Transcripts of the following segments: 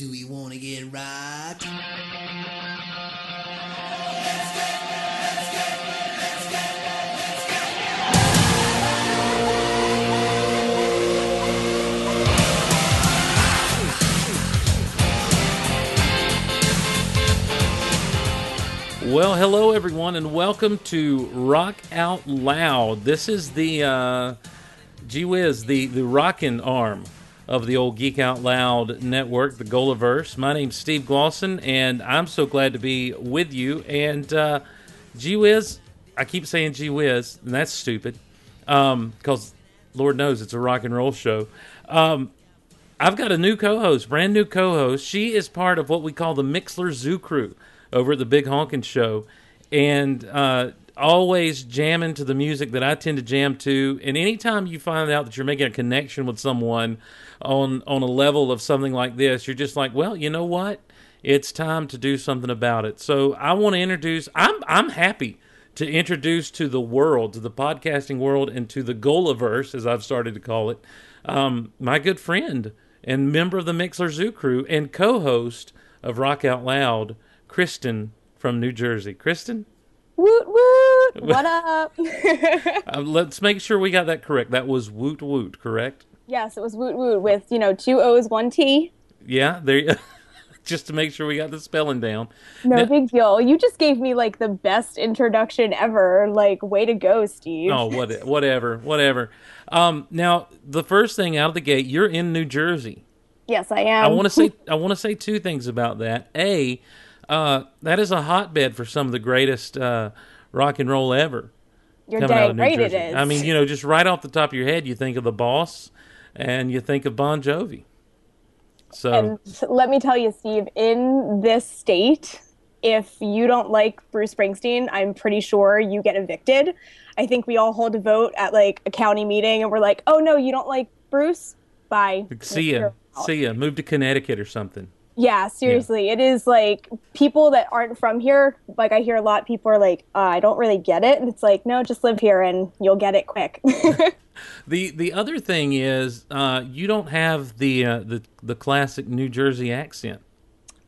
Do we want to get rocked? Well, hello everyone, and welcome to Rock Out Loud. This is the uh, gee whiz, the the rockin' arm of the old Geek Out Loud network, the Golaverse. My name's Steve Glosson, and I'm so glad to be with you. And uh, gee whiz, I keep saying gee whiz, and that's stupid, because Lord knows it's a rock and roll show. Um, I've got a new co-host, brand new co-host. She is part of what we call the Mixlr Zoo Crew over at the Big Honkin' Show, and uh, always jamming to the music that I tend to jam to. And anytime you find out that you're making a connection with someone on on a level of something like this, you're just like, well, you know what? It's time to do something about it. So I want to introduce. I'm I'm happy to introduce to the world, to the podcasting world, and to the Golaverse, as I've started to call it, um, my good friend and member of the Mixlr Zoo crew and co-host of Rock Out Loud, Kristin from New Jersey. Kristin, Woot woot! What up? uh, let's make sure we got that correct. That was woot woot, correct? Yes, it was woot woot with you know two O's, one T. Yeah, there. you- Just to make sure we got the spelling down. No Now- big deal. You just gave me like the best introduction ever. Like, way to go, Steve. Oh, what, whatever, whatever. Um, now, the first thing out of the gate, you're in New Jersey. Yes, I am. I want to say I want to say two things about that. A, uh, that is a hotbed for some of the greatest uh, rock and roll ever. You're dang right Jersey. it is. I mean, you know, just right off the top of your head, you think of the Boss, and you think of Bon Jovi. So and let me tell you, Steve, in this state, if you don't like Bruce Springsteen, I'm pretty sure you get evicted. I think we all hold a vote at like a county meeting, and we're like, "Oh no, you don't like Bruce? Bye." see ya, see ya. Move to Connecticut or something. Yeah, seriously, it is like people that aren't from here. Like I hear a lot, people are like, uh, "I don't really get it," and it's like, no, just live here and you'll get it quick. The the other thing is, uh, you don't have the uh, the the classic New Jersey accent.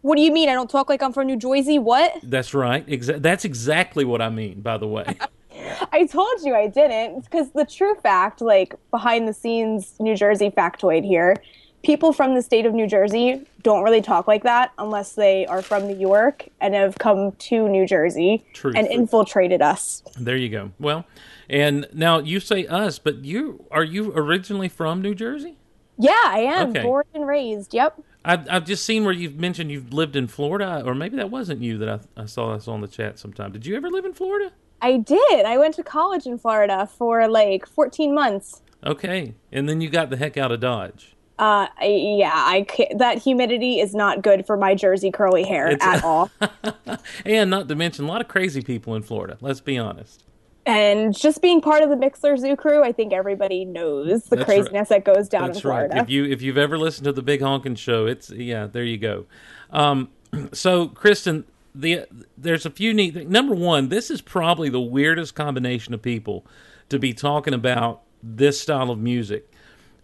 what do you mean? I don't talk like I'm from New Jersey? What? That's right. Exa- that's exactly what I mean. By the way. I told you I didn't. Because the true fact, like behind the scenes New Jersey factoid here, people from the state of New Jersey don't really talk like that unless they are from New York and have come to New Jersey Truth. and infiltrated us. There you go. Well, and now you say us, but you are you originally from New Jersey? Yeah, I am Okay. born and raised. Yep. I've, I've just seen where you've mentioned you've lived in Florida, or maybe that wasn't you that I, I saw us on the chat sometime. Did you ever live in Florida? I did. I went to college in Florida for like 14 months. Okay, and then you got the heck out of Dodge. Uh, yeah, I ca- that humidity is not good for my Jersey curly hair It's- at all. And not to mention a lot of crazy people in Florida. Let's be honest. and just being part of the Mixlr Zoo crew, I think everybody knows the That's craziness that goes down That's in right. Florida. If you if you've ever listened to the Big Honkin' Show, it's yeah. There you go. Um, so, Kristin, the there's a few neat. Things. Number one, this is probably the weirdest combination of people to be talking about this style of music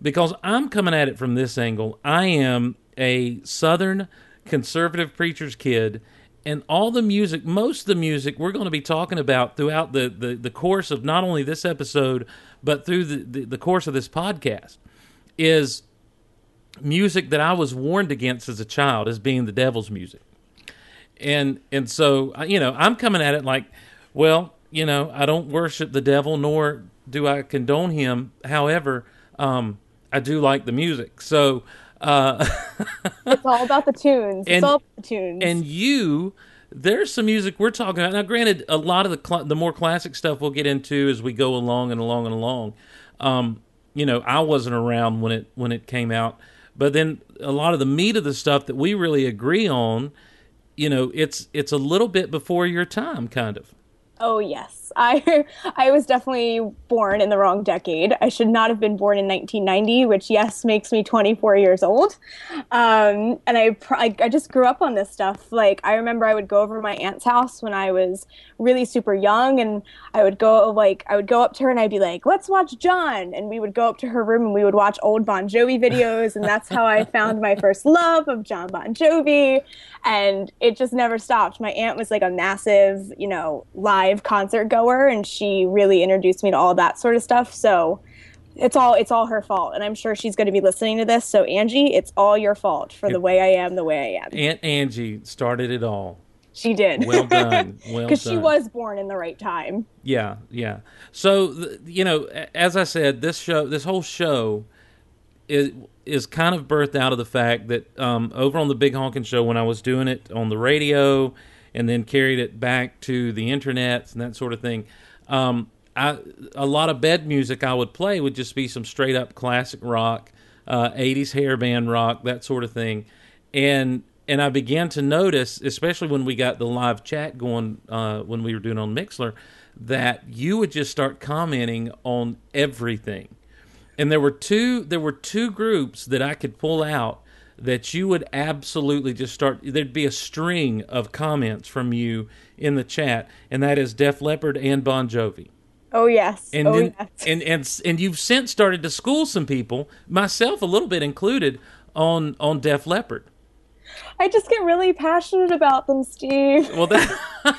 because I'm coming at it from this angle. I am a Southern conservative preacher's kid. And all the music, most of the music we're going to be talking about throughout the, the, the course of not only this episode, but through the, the, the course of this podcast, is music that I was warned against as a child as being the devil's music. And and so you know, I'm coming at it like, well, you know, I don't worship the devil nor do I condone him. However, um, I do like the music. So uh, it's all about the tunes. And- it's all about the tunes. and you there's some music we're talking about now granted a lot of the cl- the more classic stuff we'll get into as we go along and along and along um you know i wasn't around when it when it came out but then a lot of the meat of the stuff that we really agree on you know it's it's a little bit before your time kind of Oh yes, I I was definitely born in the wrong decade. I should not have been born in 1990, which yes makes me 24 years old. Um, and I, I I just grew up on this stuff. Like I remember I would go over my aunt's house when I was really super young, and I would go like I would go up to her and I'd be like, "Let's watch John," and we would go up to her room and we would watch old Bon Jovi videos, and that's how I found my first love of John Bon Jovi, and it just never stopped. My aunt was like a massive, you know, live concert goer and she really introduced me to all that sort of stuff. So it's all it's all her fault. And i'm sure she's going to be listening to this. So angie it's all your fault for the way i am the way i am. Aunt angie started it all. She did. Well done. Well done. because she was born in the right time. Yeah yeah. So you know as i said this show this whole show is is kind of birthed out of the fact that um, over on the big honkin show when i was doing it on the radio and then carried it back to the internet and that sort of thing. Um, I, a lot of bed music I would play would just be some straight up classic rock, uh, 80s hair band rock, that sort of thing. And and I began to notice, especially when we got the live chat going uh, when we were doing on Mixlr, that you would just start commenting on everything. And there were two there were two groups that I could pull out that you would absolutely just start there'd be a string of comments from you in the chat and that is Def Leppard and Bon Jovi. Oh yes. And oh, then, yes. and and and you've since started to school some people, myself a little bit included, on on Def Leppard. I just get really passionate about them, Steve. Well, that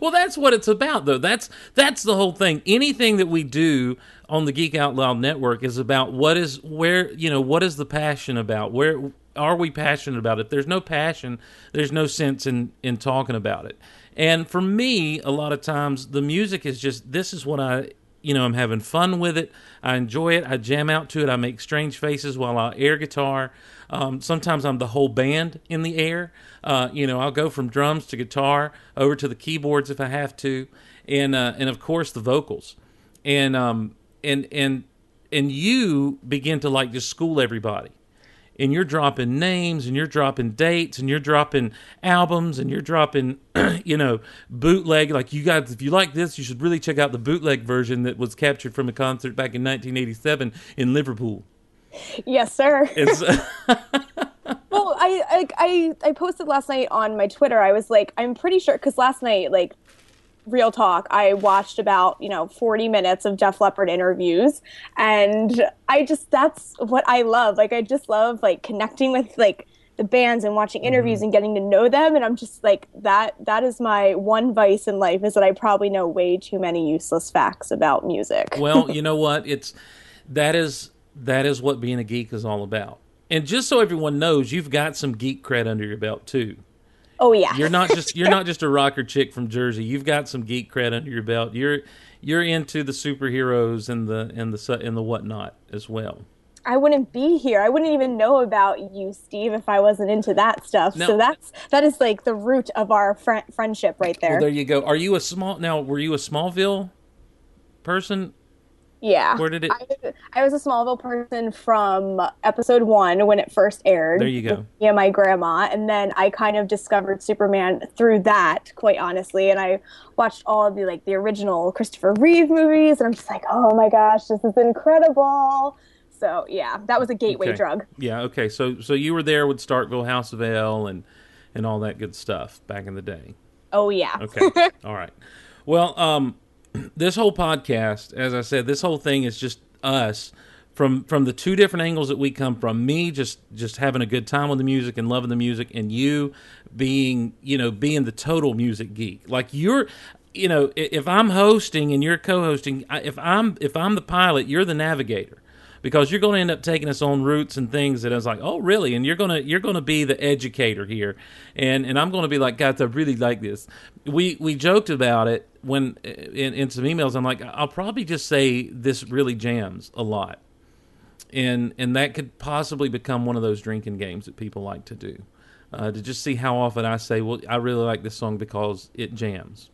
Well, that's what it's about though. That's that's the whole thing. Anything that we do on the Geek Out Loud network is about what is where, you know, what is the passion about? Where are we passionate about it? If there's no passion, there's no sense in in talking about it. And for me, a lot of times the music is just this is what I you know, I'm having fun with it. I enjoy it. I jam out to it. I make strange faces while I air guitar. Um, sometimes I'm the whole band in the air. Uh, you know, I'll go from drums to guitar over to the keyboards if I have to, and uh, and of course the vocals, and um and and and you begin to like just school everybody. And you're dropping names and you're dropping dates and you're dropping albums and you're dropping you know bootleg. Like you guys if you like this you should really check out the bootleg version that was captured from a concert back in 1987 in liverpool. Yes sir. Well I, I i i posted last night on my twitter. I was like i'm pretty sure because last night like real talk, I watched about, you know, 40 minutes of Def Leppard interviews. And I just, that's what I love. Like, I just love, like, connecting with, like, the bands and watching interviews mm-hmm. and getting to know them. And I'm just like, that, that is my one vice in life is that I probably know way too many useless facts about music. well, you know what? It's, that is, that is what being a geek is all about. And just so everyone knows, you've got some geek cred under your belt too. Oh yeah. You're not just you're not just a rocker chick from Jersey. You've got some geek cred under your belt. You're you're into the superheroes and the and the and the whatnot as well. I wouldn't be here. I wouldn't even know about you, Steve, if I wasn't into that stuff. Now, so that's that is like the root of our fr- friendship right there. Well, there you go. Are you a small now? Were you a Smallville person? Yeah. Where did it? I, I, was a Smallville person from episode one when it first aired. There you go. Me and my grandma, and then I kind of discovered Superman through that, quite honestly. And I watched all of the like the original Christopher Reeve movies, and I'm just like, oh my gosh, this is incredible. So yeah, that was a gateway okay. drug. Yeah. Okay. So so you were there with Starkville, House of El, and and all that good stuff back in the day. Oh yeah. Okay. all right. Well, um, this whole podcast, as I said, this whole thing is just us from from the two different angles that we come from. Me just just having a good time with the music and loving the music, and you being you know being the total music geek. Like you're you know if I'm hosting and you're co-hosting, if I'm if I'm the pilot, you're the navigator because you're going to end up taking us on routes and things that I was like, oh, really? And you're gonna you're gonna be the educator here, and and I'm going to be like, guys, I really like this. We we joked about it when in, in some emails. I'm like, I'll probably just say this really jams a lot, and and that could possibly become one of those drinking games that people like to do. Uh, to just see how often I say, "Well, I really like this song because it jams."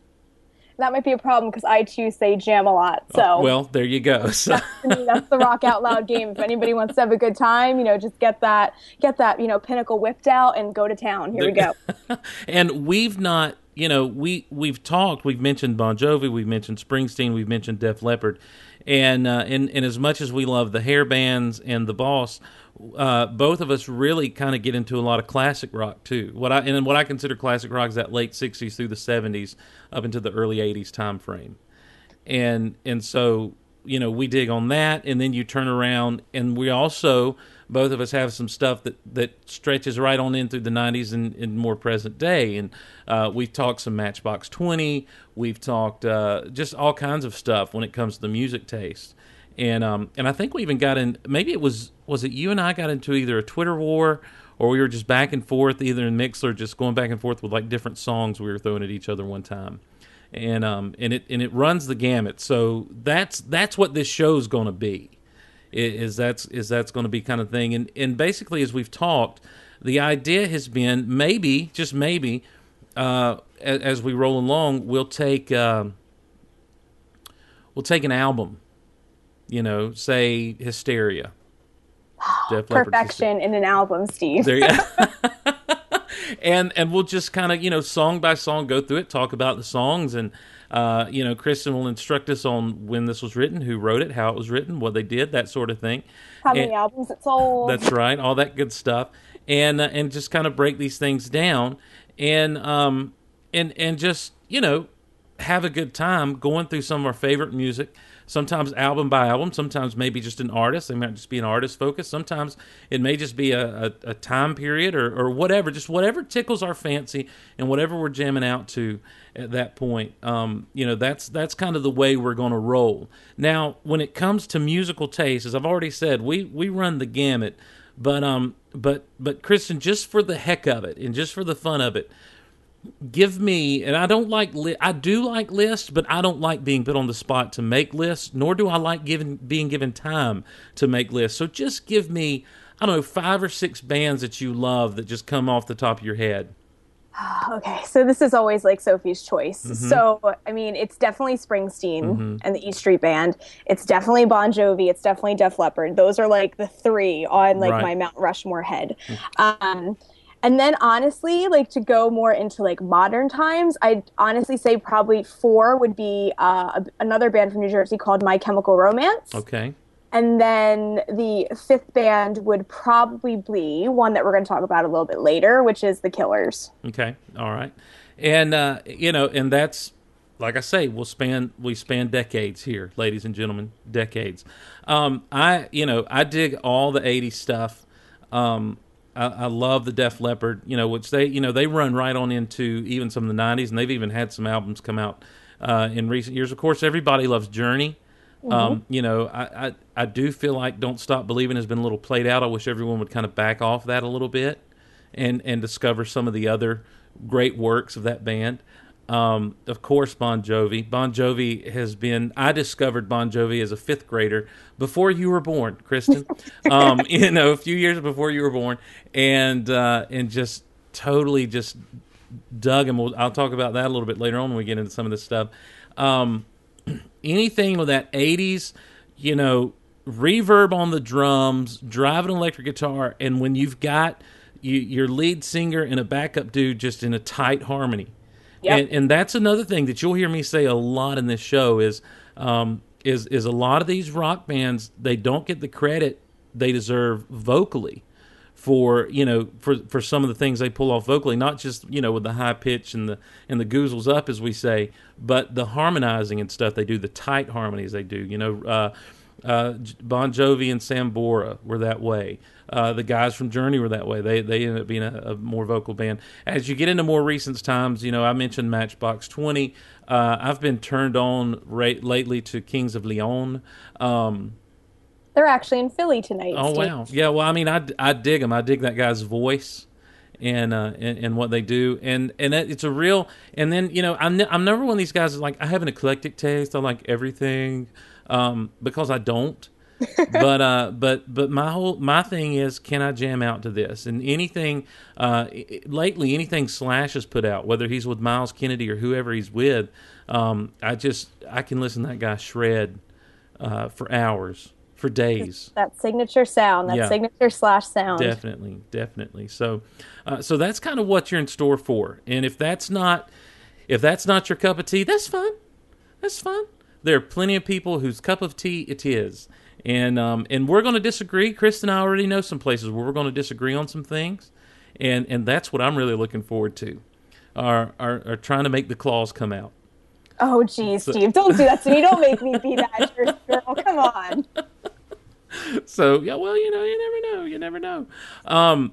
That might be a problem because I too say jam a lot. So well, there you go. So, me, that's the rock out loud game. If anybody wants to have a good time, you know, just get that get that you know pinnacle whipped out and go to town. Here we go. and we've not, you know, we we've talked. We've mentioned Bon Jovi. We've mentioned Springsteen. We've mentioned Def Leppard. And uh, and and as much as we love the hair bands and the Boss, uh, both of us really kind of get into a lot of classic rock too. What I and what I consider classic rock is that late '60s through the '70s up into the early '80s time frame, and and so you know we dig on that, and then you turn around and we also both of us have some stuff that that stretches right on in through the '90s and, and more present day, and uh, we've talked some Matchbox Twenty, we've talked uh, just all kinds of stuff when it comes to the music taste and um, and I think we even got in. Maybe it was was it you and I got into either a Twitter war or we were just back and forth, either in Mixlr, just going back and forth with like different songs we were throwing at each other one time, and um and it and it runs the gamut. So that's that's what this show's going to be. Is that's is that's going to be kind of thing, and and basically as we've talked, the idea has been maybe just maybe uh, as, as we roll along, we'll take uh, we'll take an album you know, say Hysteria. Def Perfection in an album, Steve. There you and and we'll just kind of you know song by song go through it, talk about the songs, and uh, you know Kristin will instruct us on when this was written, who wrote it, how it was written, what they did, that sort of thing. How many albums it sold. That's right, all that good stuff, and uh, and just kind of break these things down, and um and and just you know have a good time going through some of our favorite music sometimes album by album, sometimes maybe just an artist. They might just be an artist focus. Sometimes it may just be a, a, a time period or, or whatever, just whatever tickles our fancy and whatever we're jamming out to at that point. Um, you know, that's that's kind of the way we're going to roll. Now, when it comes to musical taste, as I've already said, we we run the gamut. But um, but but Kristin, just for the heck of it and just for the fun of it, give me and i don't like li- i do like lists but i don't like being put on the spot to make lists nor do i like giving being given time to make lists so just give me i don't know five or six bands that you love that just come off the top of your head okay so this is always like sophie's choice mm-hmm. so i mean it's definitely springsteen mm-hmm. and the east street band it's definitely bon jovi it's definitely def leppard those are like the three on like right. my mount rushmore head mm-hmm. um and then honestly, like to go more into like modern times, I'd honestly say probably four would be uh, another band from New Jersey called My Chemical Romance. Okay. And then the fifth band would probably be one that we're going to talk about a little bit later, which is The Killers. Okay. All right. And, uh, you know, and that's, like I say, we'll span, we span decades here, ladies and gentlemen, decades. Um, I, you know, I dig all the 80s stuff. Um, I, I, love the Def Leppard, you know, which they, you know, they run right on into even some of the '90s, and they've even had some albums come out uh, in recent years. Of course, everybody loves Journey. Mm-hmm. Um, you know, I, I, I do feel like "Don't Stop Believing" has been a little played out. I wish everyone would kind of back off that a little bit, and and discover some of the other great works of that band. Um, of course, Bon Jovi. Bon Jovi has been. I discovered Bon Jovi as a fifth grader before you were born, Kristin. um, you know, a few years before you were born, and uh, and just totally just dug him. We'll, I'll talk about that a little bit later on when we get into some of this stuff. Um, anything with that '80s, you know, reverb on the drums, driving an electric guitar, and when you've got you, your lead singer and a backup dude just in a tight harmony Yep. And, and that's another thing that you'll hear me say a lot in this show is um, is is a lot of these rock bands they don't get the credit they deserve vocally for you know for for some of the things they pull off vocally not just you know with the high pitch and the and the goozles up as we say but the harmonizing and stuff they do the tight harmonies they do you know uh, uh, Bon Jovi and Sambora were that way. Uh, the guys from Journey were that way. They they ended up being a, a, more vocal band. As you get into more recent times, you know, I mentioned Matchbox Twenty. Uh, I've been turned on right, lately to Kings of Leon. Um, They're actually in Philly tonight. Oh Steve. wow, yeah. Well, I mean, I, I dig them. I dig that guy's voice and uh and, and, what they do and and it's a real and then you know I'm, ne- I'm never one of these guys like I have an eclectic taste I like everything um because I don't but uh, but but my whole my thing is, can I jam out to this? And anything uh, lately, anything Slash has put out, whether he's with Myles Kennedy or whoever he's with, um, I just I can listen to that guy shred uh, for hours, for days. That signature sound, that Yeah. signature slash sound. Definitely, definitely. So, uh, so that's kind of what you're in store for. And if that's not, if that's not your cup of tea, that's fine. That's fine. There are plenty of people whose cup of tea it is, and um, and we're going to disagree. Chris and I already know some places where we're going to disagree on some things, and and that's what I'm really looking forward to. Are are, are trying to make the claws come out. Oh, geez, Steve, don't do that to me. Don't make me be that girl. Come on. so yeah, well, you know, you never know. You never know. Um,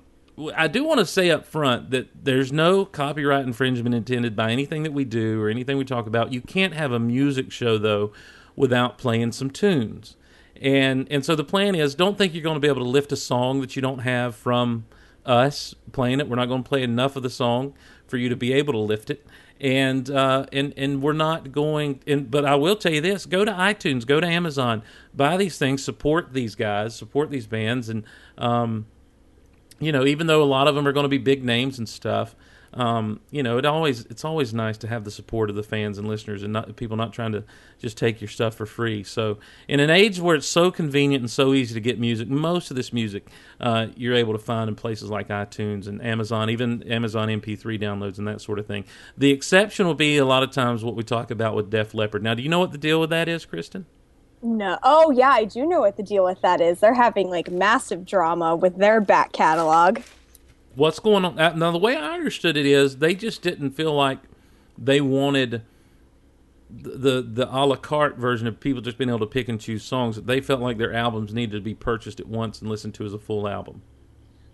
I do want to say up front that there's no copyright infringement intended by anything that we do or anything we talk about. You can't have a music show though without playing some tunes. And and so the plan is don't think you're going to be able to lift a song that you don't have from us playing it. We're not going to play enough of the song for you to be able to lift it. And uh, and and we're not going. And but I will tell you this: go to iTunes, go to Amazon, buy these things, support these guys, support these bands, and um, you know, even though a lot of them are going to be big names and stuff, um, you know, it always it's always nice to have the support of the fans and listeners and not people not trying to just take your stuff for free. So, in an age where it's so convenient and so easy to get music, most of this music uh, you're able to find in places like iTunes and Amazon, even Amazon MP3 downloads and that sort of thing. The exception will be a lot of times what we talk about with Def Leppard. Now, do you know what the deal with that is, Kristin? No. Oh, yeah, I do know what the deal with that is. They're having like massive drama with their back catalog. What's going on uh, now the way i understood it is they just didn't feel like they wanted the the a la carte version of people just being able to pick and choose songs. They felt like their albums needed to be purchased at once and listened to as a full album.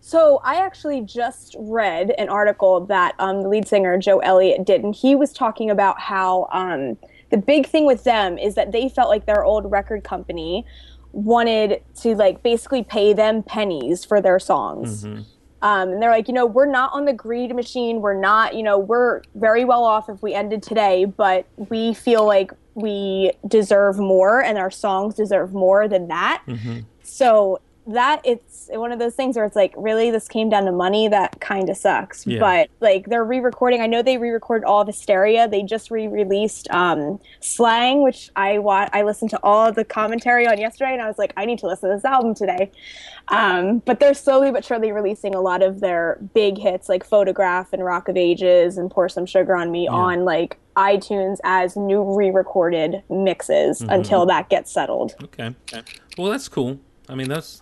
So I actually just read an article that um, the lead singer Joe Elliott did, and he was talking about how um, the big thing with them is that they felt like their old record company wanted to like basically pay them pennies for their songs. Um, and they're like, you know, we're not on the greed machine. We're not, you know, we're very well off if we ended today, but we feel like we deserve more and our songs deserve more than that. So that it's one of those things where it's like, really, this came down to money. That kind of sucks. Yeah. But like, they're re-recording. I know they re-recorded all of Hysteria. They just re-released um, Slang, which I wa- I listened to all of the commentary on yesterday, and I was like, I need to listen to this album today. Um, but they're slowly but surely releasing a lot of their big hits, like Photograph and Rock of Ages and Pour Some Sugar on Me, on like iTunes as new re-recorded mixes until that gets settled. okay well that's cool i mean that's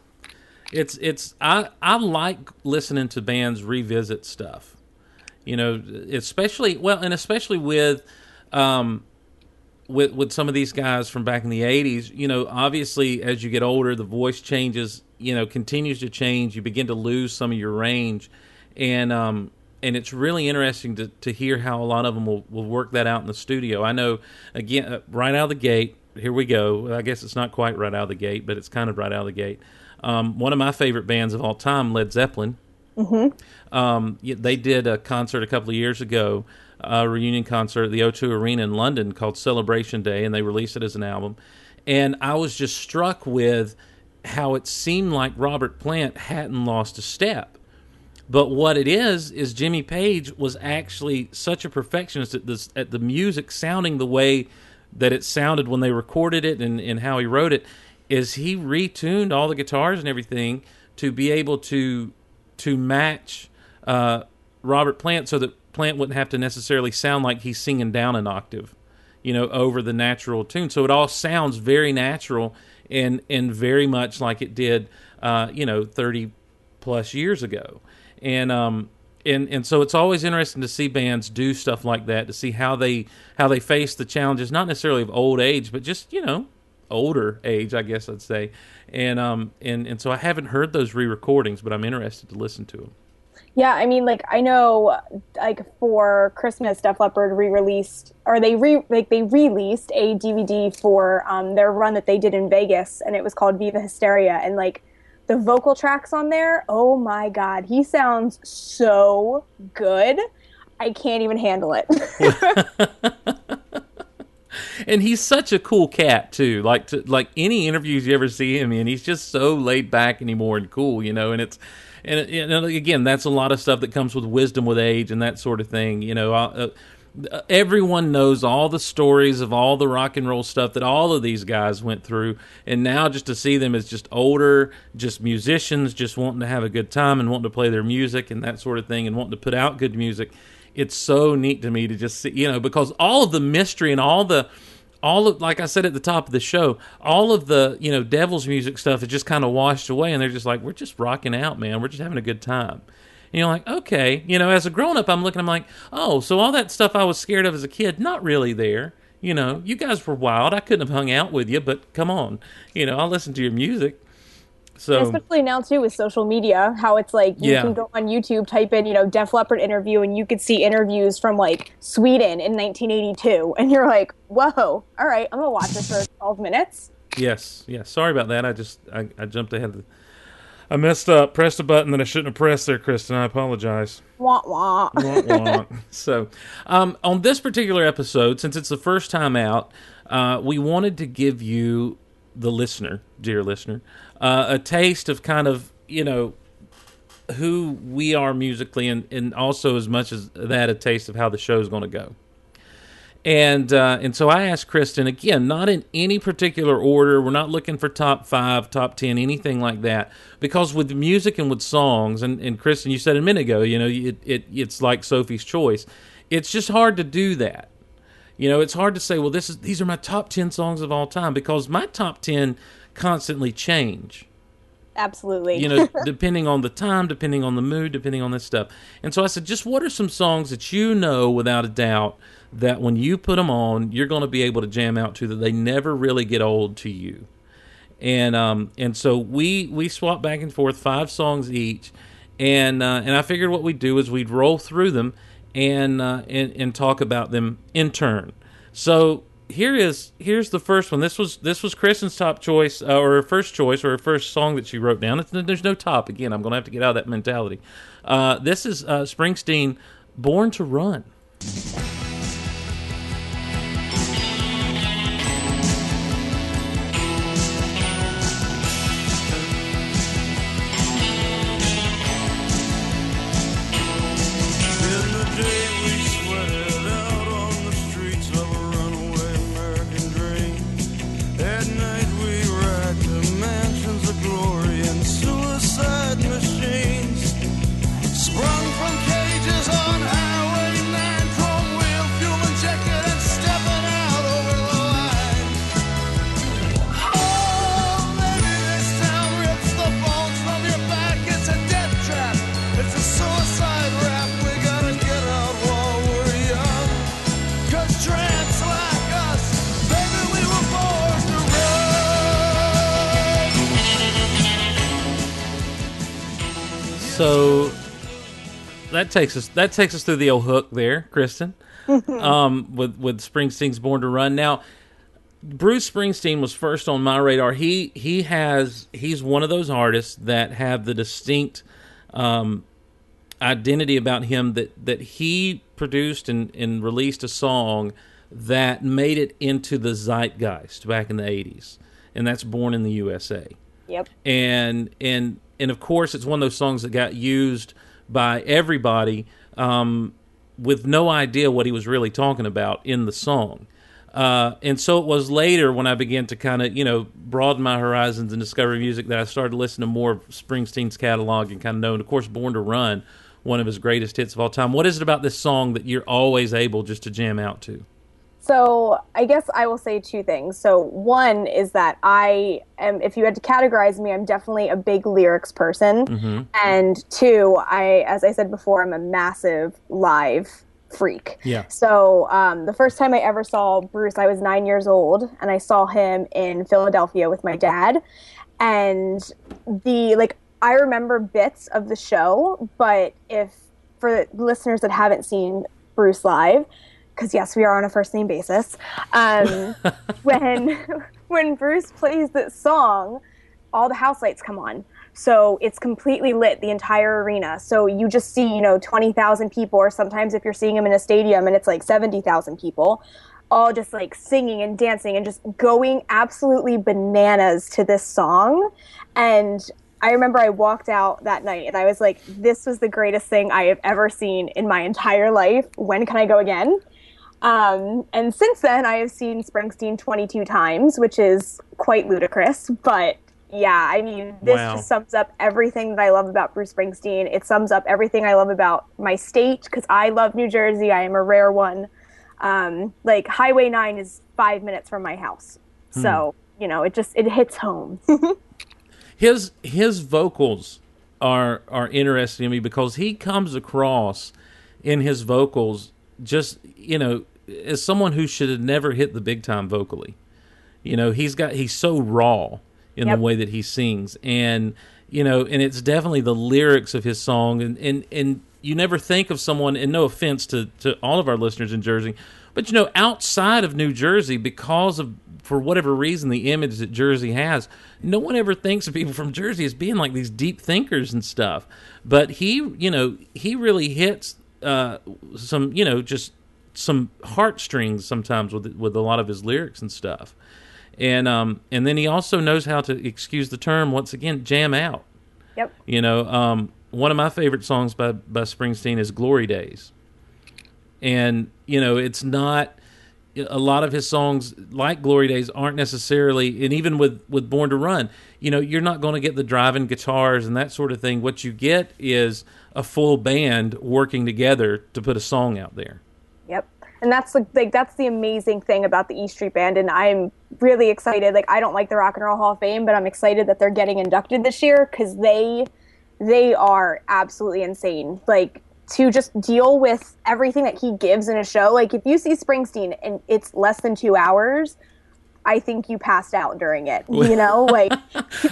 it's it's i i like listening to bands revisit stuff. You know especially well and especially with um with with some of these guys from back in the 80s you know obviously as you get older the voice changes you know continues to change. You begin to lose some of your range. And um and it's really interesting to, to hear how a lot of them will, will work that out in the studio. I know again uh, right out of the gate here we go. I guess it's not quite right out of the gate but it's kind of right out of the gate um, one of my favorite bands of all time led zeppelin um, they did a concert a couple of years ago, a reunion concert at the O2 Arena in London called Celebration Day, and they released it as an album. And I was just struck with how it seemed like Robert Plant hadn't lost a step. But what it is is Jimmy Page was actually such a perfectionist at this at the music sounding the way that it sounded when they recorded it and, and how he wrote it is he retuned all the guitars and everything to be able to to match uh, Robert Plant so that Plant wouldn't have to necessarily sound like he's singing down an octave, you know, over the natural tune. So it all sounds very natural and and very much like it did, uh, you know, thirty plus years ago, and um. And, and so it's always interesting to see bands do stuff like that to see how they how they face the challenges not necessarily of old age but just you know older age, I guess I'd say. And um and and so I haven't heard those re-recordings, but I'm interested to listen to them. Yeah, I mean, like I know, like for Christmas, Def Leppard re-released, or they re like they released a DVD for um, their run that they did in Vegas, and it was called Viva Hysteria, and like the vocal tracks on there, oh my god, he sounds so good. I can't even handle it. and he's such a cool cat too. Like to, like any interviews you ever see him in, he's just so laid back anymore and cool, you know. And it's and, and again, that's a lot of stuff that comes with wisdom with age and that sort of thing, you know. Uh, everyone knows all the stories of all the rock and roll stuff that all of these guys went through and now just to see them as just older just musicians just wanting to have a good time and wanting to play their music and that sort of thing and wanting to put out good music it's so neat to me to just see you know because all of the mystery and all the all of like I said at the top of the show, all of the you know devil's music stuff is just kind of washed away, and they're just like, we're just rocking out, man. We're just having a good time. And you're like, okay, you know, as a grown up, I'm looking, I'm like, oh, so all that stuff I was scared of as a kid, not really there. You know, you guys were wild. I couldn't have hung out with you, but come on, you know, I'll listen to your music. So especially now too with social media, how it's like you Yeah. can go on YouTube, type in you know Def Leppard interview, and you could see interviews from like Sweden in 1982, and you're like, whoa, all right, I'm gonna watch this for 12 minutes. yes, yeah. Sorry about that. I just I, I jumped ahead. The, I messed up. Pressed a button that I shouldn't have pressed there, Kristin. I apologize. Wah wah. Wah, wah. so, um, on this particular episode, since it's the first time out, uh, we wanted to give you, the listener, dear listener, uh, a taste of kind of, you know, who we are musically, and, and also as much as that, a taste of how the show is going to go. And uh, and so I asked Kristin again, not in any particular order. We're not looking for top five, top ten, anything like that. Because with music and with songs, and, and Kristin, you said a minute ago, you know, it, it it's like Sophie's Choice. It's just hard to do that. You know, it's hard to say, well, this is these are my top ten songs of all time because my top ten constantly change Absolutely. you know, depending on the time, depending on the mood, depending on this stuff. And so I said, just what are some songs that you know without a doubt that when you put them on, you're going to be able to jam out to that they never really get old to you. And um and so we we swapped back and forth five songs each, and uh, and I figured what we'd do is we'd roll through them and uh, and and talk about them in turn. So here is here's the first one. This was this was Kristin's top choice uh, or her first choice or her first song that she wrote down. It's, there's no top again. I'm to have to get out of that mentality. Uh, this is uh, Springsteen, "Born to Run." Takes us that takes us through the old hook there, Kristin. um, with with Springsteen's "Born to Run." Now, Bruce Springsteen was first on my radar. He he has he's one of those artists that have the distinct um, identity about him that that he produced and, and released a song that made it into the zeitgeist back in the 80s and that's born in the usa Yep. and and and of course it's one of those songs that got used by everybody um, with no idea what he was really talking about in the song uh, and so it was later when I began to kind of, you know, broaden my horizons and discover music that I started listening to more of Springsteen's catalog and kind of knowing, of course, Born to Run, one of his greatest hits of all time. What is it about this song that you're always able just to jam out to? So I guess I will say two things. So one is that I am, if you had to categorize me, I'm definitely a big lyrics person. And two, I, as I said before, I'm a massive live freak. Yeah. So um, the first time I ever saw Bruce, I was nine years old, and I saw him in Philadelphia with my dad. And the like, I remember bits of the show, but if for listeners that haven't seen Bruce live, because yes, we are on a first name basis. Um, when when Bruce plays this song, all the house lights come on. So it's completely lit, the entire arena. So you just see, you know, 20,000 people, or sometimes if you're seeing them in a stadium and it's like 70,000 people. all just like singing and dancing and just going absolutely bananas to this song. And I remember I walked out that night and I was like, this was the greatest thing I have ever seen in my entire life. When can I go again? Um, and since then, I have seen Springsteen 22 times, which is quite ludicrous. But yeah, I mean, this Wow. just sums up everything that I love about Bruce Springsteen. It sums up everything I love about my state because I love New Jersey. I am a rare one. Um, like Highway 9 is five minutes from my house. So, you know, it just, it hits home. his his vocals are are interesting to me because he comes across in his vocals just you know as someone who should have never hit the big time vocally you know he's got he's so raw in Yep. the way that he sings. And you know and it's definitely the lyrics of his song. And and and you never think of someone and no offense to to all of our listeners in Jersey but you know outside of New Jersey because of for whatever reason the image that Jersey has no one ever thinks of people from Jersey as being like these deep thinkers and stuff. But he you know he really hits uh some you know just some heartstrings sometimes with with a lot of his lyrics and stuff. And um and then he also knows how to excuse the term once again jam out. Yep. you know um one of my favorite songs by by Springsteen is Glory Days. And you know it's not a lot of his songs like Glory Days aren't necessarily and even with with Born to Run you know you're not going to get the driving guitars and that sort of thing what you get is a full band working together to put a song out there Yep. And that's like, like that's the amazing thing about the E Street Band, and I'm really excited. Like I don't like the Rock and Roll Hall of Fame, but I'm excited that they're getting inducted this year because they they are absolutely insane. Like to just deal with everything that he gives in a show. Like if you see Springsteen and it's less than two hours, I think you passed out during it. You know, like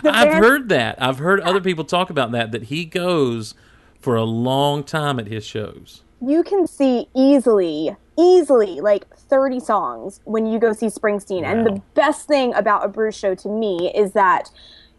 I've heard that. I've heard other people talk about that. That he goes for a long time at his shows. you can see easily, easily like 30 songs when you go see Springsteen. And the best thing about a Bruce show to me is that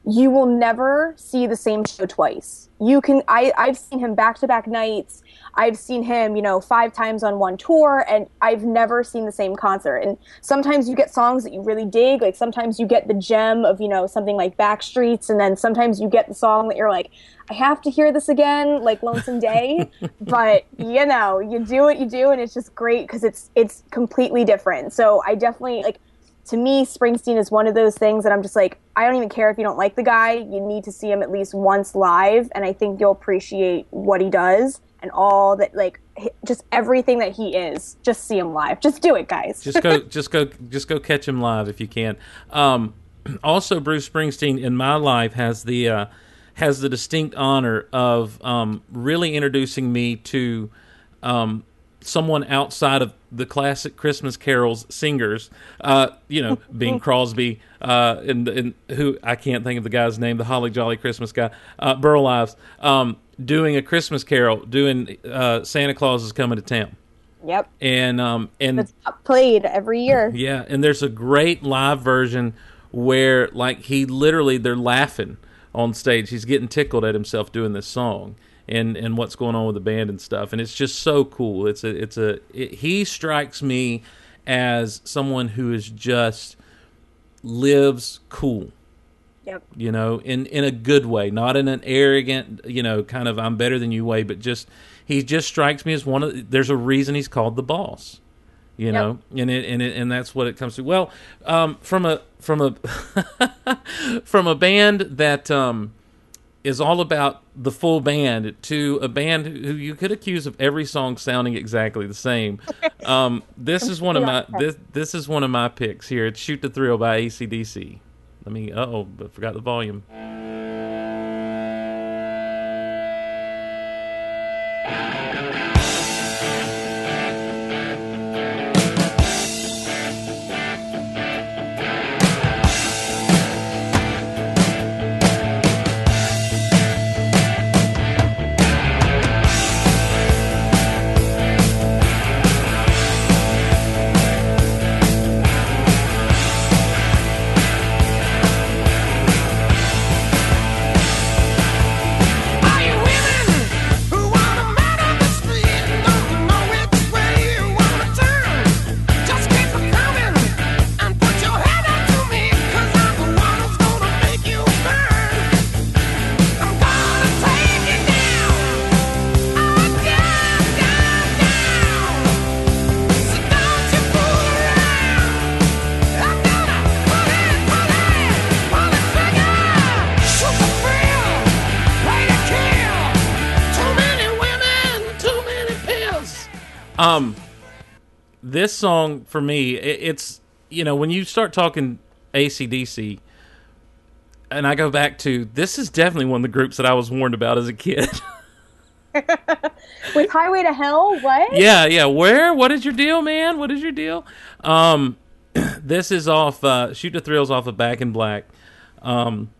you will never see the same show twice. You can I I've seen him back to back nights. I've seen him, you know, five times on one tour and I've never seen the same concert. And sometimes you get songs that you really dig, like sometimes you get the gem of, you know, something like Backstreets and then sometimes you get the song that you're like I have to hear this again, like Lonesome Day. but you know, you do what you do, and it's just great because it's it's completely different. So I definitely like. To me, Springsteen is one of those things that I'm just like, I don't even care if you don't like the guy. You need to see him at least once live, and I think you'll appreciate what he does and all that, like, just everything that he is. Just see him live. Just do it, guys. Just go, just go, just go catch him live if you can. Um, also, Bruce Springsteen in my life has the uh, has the distinct honor of um, really introducing me to um, someone outside of the classic Christmas carols singers. Uh, you know, Bing Crosby uh, and and who I can't think of the guy's name, the Holly Jolly Christmas guy, uh, Burl Ives, um, doing a Christmas carol, doing uh, Santa Claus is coming to town, yep. and um, and It's played every year. yeah, and there's a great live version where like he literally they're laughing on stage. He's getting tickled at himself doing this song and and what's going on with the band and stuff. And it's just so cool. It's a it's a it, he strikes me as someone who is just lives cool Yep. you know, in in a good way, not in an arrogant, you know, kind of I'm better than you way, but just he just strikes me as one of. There's a reason he's called the boss, you know, and it, and it, and that's what it comes to. Well, um, from a from a from a band that um, is all about the full band to a band who you could accuse of every song sounding exactly the same. Um, this is one of my this this is one of my picks here. It's "Shoot to Thrill" by ACDC. Let me. Uh oh, but forgot the volume. Um, this song for me, it, it's you know when you start talking ACDC, and I go back to this is definitely one of the groups that I was warned about as a kid. With Highway to Hell, what? yeah, yeah. Where? What is your deal, man? What is your deal? Um, this is off uh, Shoot to Thrills off of Back in Black. Um,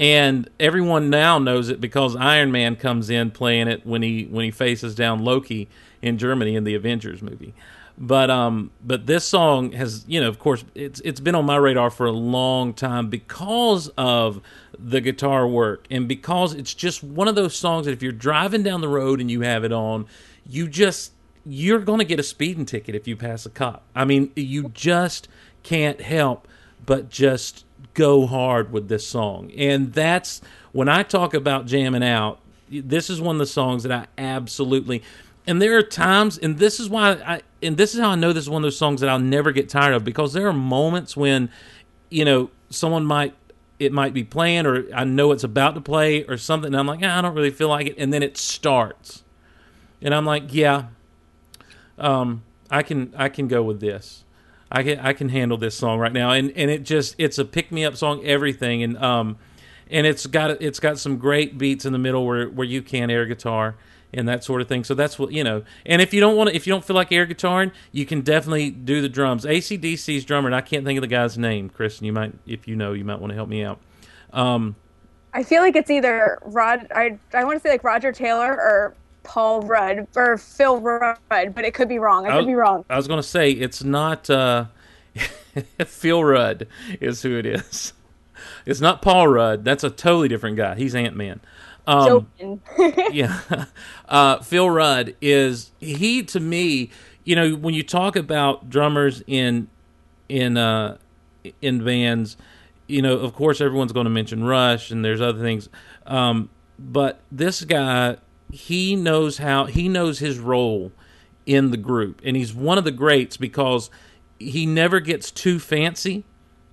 and everyone now knows it because Iron Man comes in playing it when he when he faces down Loki in Germany in the Avengers movie. But um, but this song has you know of course it's it's been on my radar for a long time because of the guitar work and because it's just one of those songs that if you're driving down the road and you have it on, you just you're going to get a speeding ticket if you pass a cop. I mean, you just can't help but just go hard with this song. And that's when I talk about jamming out, this is one of the songs that I absolutely and there are times and this is why I and this is how I know this is one of those songs that I'll never get tired of because there are moments when you know someone might it might be playing or I know it's about to play or something and I'm like, ah, I don't really feel like it and then it starts. And I'm like, yeah, um, I can I can go with this. I can I can handle this song right now, and and it just it's a pick me up song, everything, and um, and it's got it's got some great beats in the middle where where you can air guitar and that sort of thing. So that's what you know. And if you don't want to, if you don't feel like air guitaring, you can definitely do the drums. ACDC's drummer, and I can't think of the guy's name. Kristin, you might if you know, you might want to help me out. Um, I feel like it's either Rod. I I want to say like Roger Taylor or Paul Rudd or Phil Rudd, but it could be wrong. I could be wrong. I was going to say it's not uh, Phil Rudd is who it is. It's not Paul Rudd. That's a totally different guy. He's Ant Man. Um, yeah. Uh, Phil Rudd is he to me. You know, when you talk about drummers in in uh, in bands, you know, of course, everyone's going to mention Rush, and there's other things. Um, but this guy, he knows how he knows his role in the group, and he's one of the greats because he never gets too fancy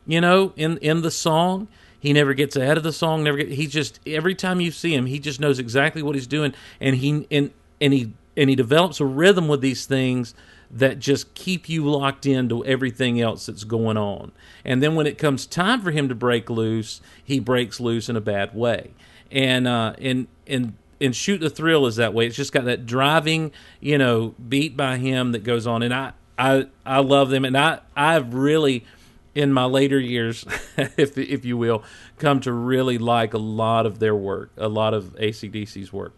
you know, in in the song. He never gets ahead of the song. Never get. He just every time you see him, he just knows exactly what he's doing, and he and and he and he develops a rhythm with these things that just keep you locked into everything else that's going on. And then when it comes time for him to break loose, he breaks loose in a bad way. And uh, and and and Shoot to Thrill is that way. It's just got that driving, you know, beat by him that goes on. And I I I love them, and I I've really in my later years, if if you will, come to really like a lot of their work, a lot of ACDC's work.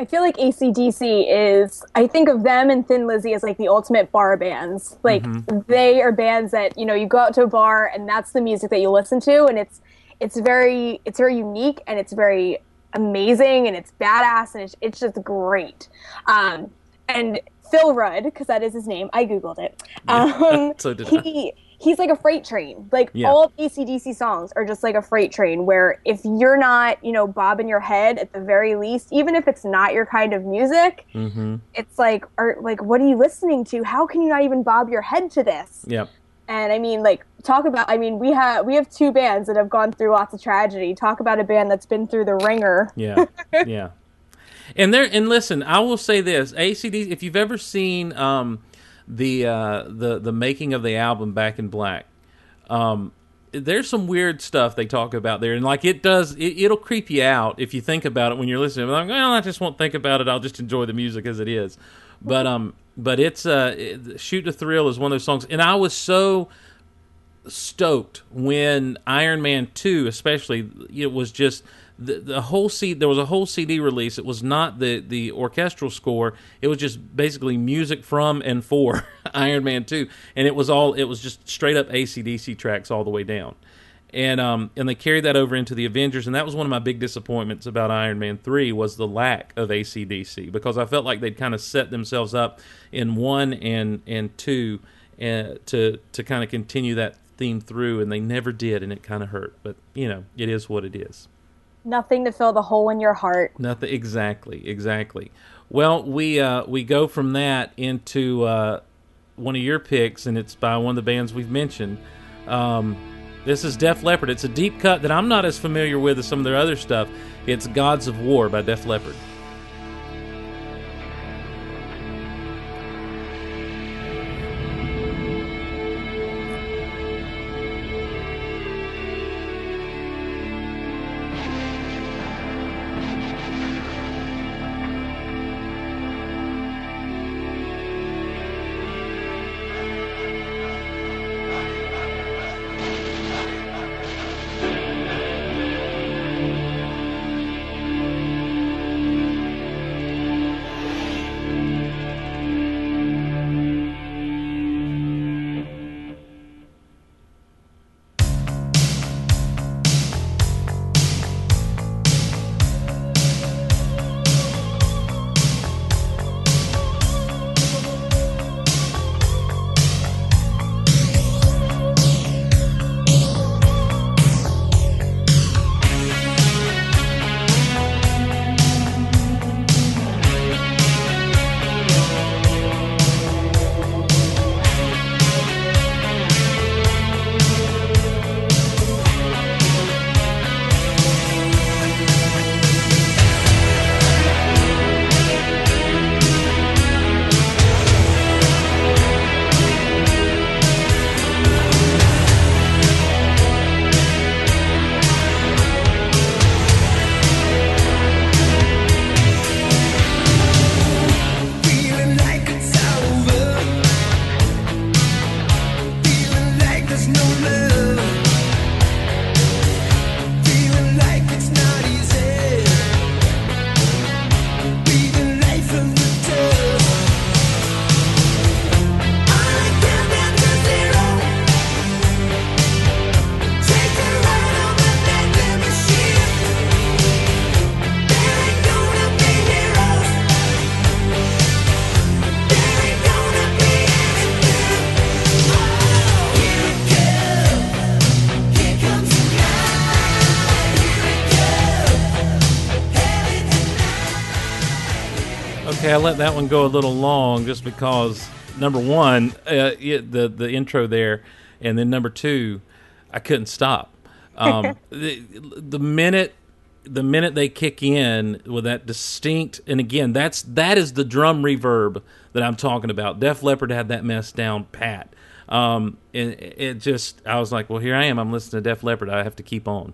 I feel like ACDC is, I think of them and Thin Lizzy as like the ultimate bar bands. Like they are bands that, you know, you go out to a bar and that's the music that you listen to. And it's, it's very, it's very unique and it's very amazing and it's badass and it's, it's just great. Um, and Phil Rudd, because that is his name, I Googled it. Um, So did I. he, he's like a freight train. Like Yeah. all of ACDC songs are just like a freight train where if you're not, you know, bobbing your head at the very least, even if it's not your kind of music, Mm-hmm. it's like, are like, what are you listening to? How can you not even bob your head to this? Yep. And I mean, like, talk about. I mean, we have we have two bands that have gone through lots of tragedy. Talk about a band that's been through the ringer. Yeah. yeah. And there and listen, I will say this: ACD. If you've ever seen um, the uh, the the making of the album Back in Black, um, there's some weird stuff they talk about there, and like it does, it, it'll creep you out if you think about it when you're listening. Like, well, I just won't think about it. I'll just enjoy the music as it is. But um, but it's uh, it, Shoot to Thrill is one of those songs, and I was so stoked when Iron Man two, especially, it was just the the whole C. There was a whole CD release. It was not the the orchestral score. It was just basically music from and for Iron Man two, and it was all it was just straight up ACDC tracks all the way down. And um and they carried that over into the Avengers, and that was one of my big disappointments about Iron Man three was the lack of ACDC because I felt like they'd kind of set themselves up in one and and two uh, to to kind of continue that theme through, and they never did, and it kind of hurt. But you know, it is what it is. Nothing to fill the hole in your heart. Nothing exactly, exactly. Well, we uh, we go from that into uh, one of your picks, and it's by one of the bands we've mentioned. Um, this is Def Leppard. It's a deep cut that I'm not as familiar with as some of their other stuff. It's "Gods of War" by Def Leppard. Let that one go a little long just because number one, uh, it, the the intro there, and then number two, I couldn't stop. Um, the, the minute the minute they kick in with that distinct, and again, that's that is the drum reverb that I'm talking about. Def Leppard had that mess down pat. Um, and it just, I was like, well, here I am. I'm listening to Def Leppard. I have to keep on.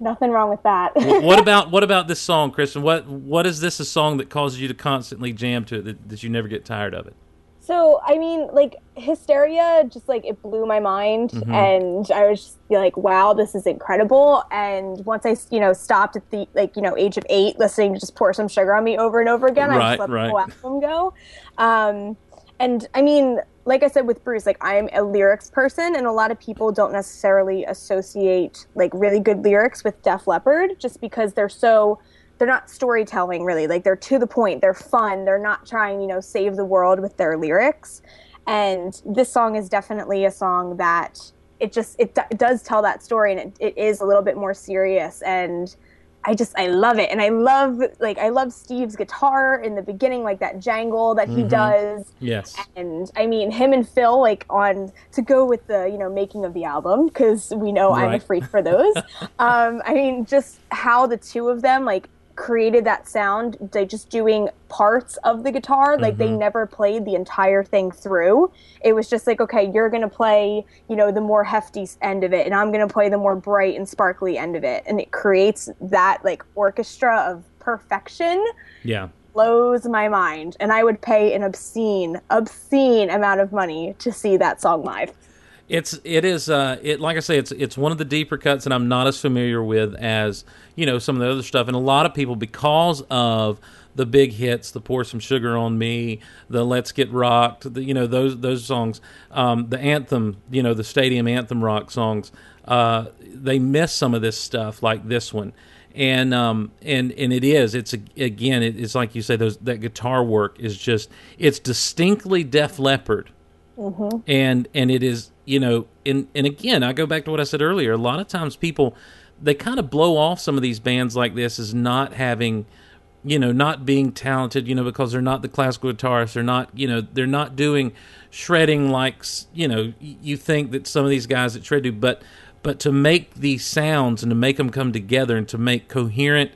Nothing wrong with that. what about what about this song, Kristin? What what is this a song that causes you to constantly jam to it that, that you never get tired of it? So I mean, like hysteria, just like it blew my mind, Mm-hmm. and I was just like, "Wow, this is incredible!" And once I, you know, stopped at the like, you know, age of eight, listening to just pour some sugar on me over and over again, I Right, just let right. the whole album go. Um, and I mean, like I said with Bruce, like I'm a lyrics person, and a lot of people don't necessarily associate like really good lyrics with Def Leppard, just because they're so they're not storytelling really. Like they're to the point. They're fun. They're not trying you know save the world with their lyrics. And this song is definitely a song that it just it, do- it does tell that story and it, it is a little bit more serious. And i just i love it and i love like i love steve's guitar in the beginning like that jangle that he does Yes. and I mean him and Phil like on to go with the you know making of the album because we know I'm a freak for those. um, I mean just how the two of them like created that sound like just doing parts of the guitar like they mm-hmm. never played the entire thing through. It was just like okay you're gonna play you know the more hefty end of it and i'm gonna play the more bright and sparkly end of it. And it creates that like orchestra of perfection Yeah. blows my mind. And i would pay an obscene obscene amount of money to see that song live It's it is uh it like I say it's it's one of the deeper cuts and I'm not as familiar with as you know some of the other stuff. And a lot of people because of the big hits the pour some sugar on me the let's get rocked the, you know those those songs um, the anthem you know the stadium anthem rock songs uh, they miss some of this stuff like this one. And um and and it is it's again it's like you say those that guitar work is just it's distinctly Def Leppard. And and it is you know and and again i go back to what i said earlier a lot of times people they kind of blow off some of these bands like this as not having you know not being talented you know because they're not the classical guitarists they're not you know they're not doing shredding like you know you think that some of these guys that shred do. But but to make these sounds and to make them come together and to make coherent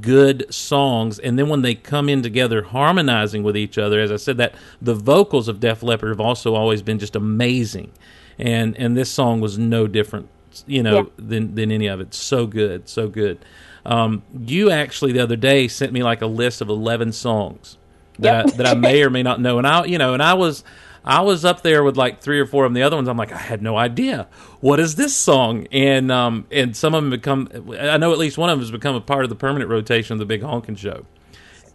good songs and then when they come in together harmonizing with each other as i said that the vocals of def leppard have also always been just amazing and and this song was no different you know Yeah. than than any of it so good so good um, you actually the other day sent me like a list of 11 songs that Yep. I, that I may or may not know and I you know and I was I was up there with like three or four of them. The other ones, I'm like, I had no idea. What is this song? And um, and some of them become. I know at least one of them has become a part of the permanent rotation of the Big Honkin' Show.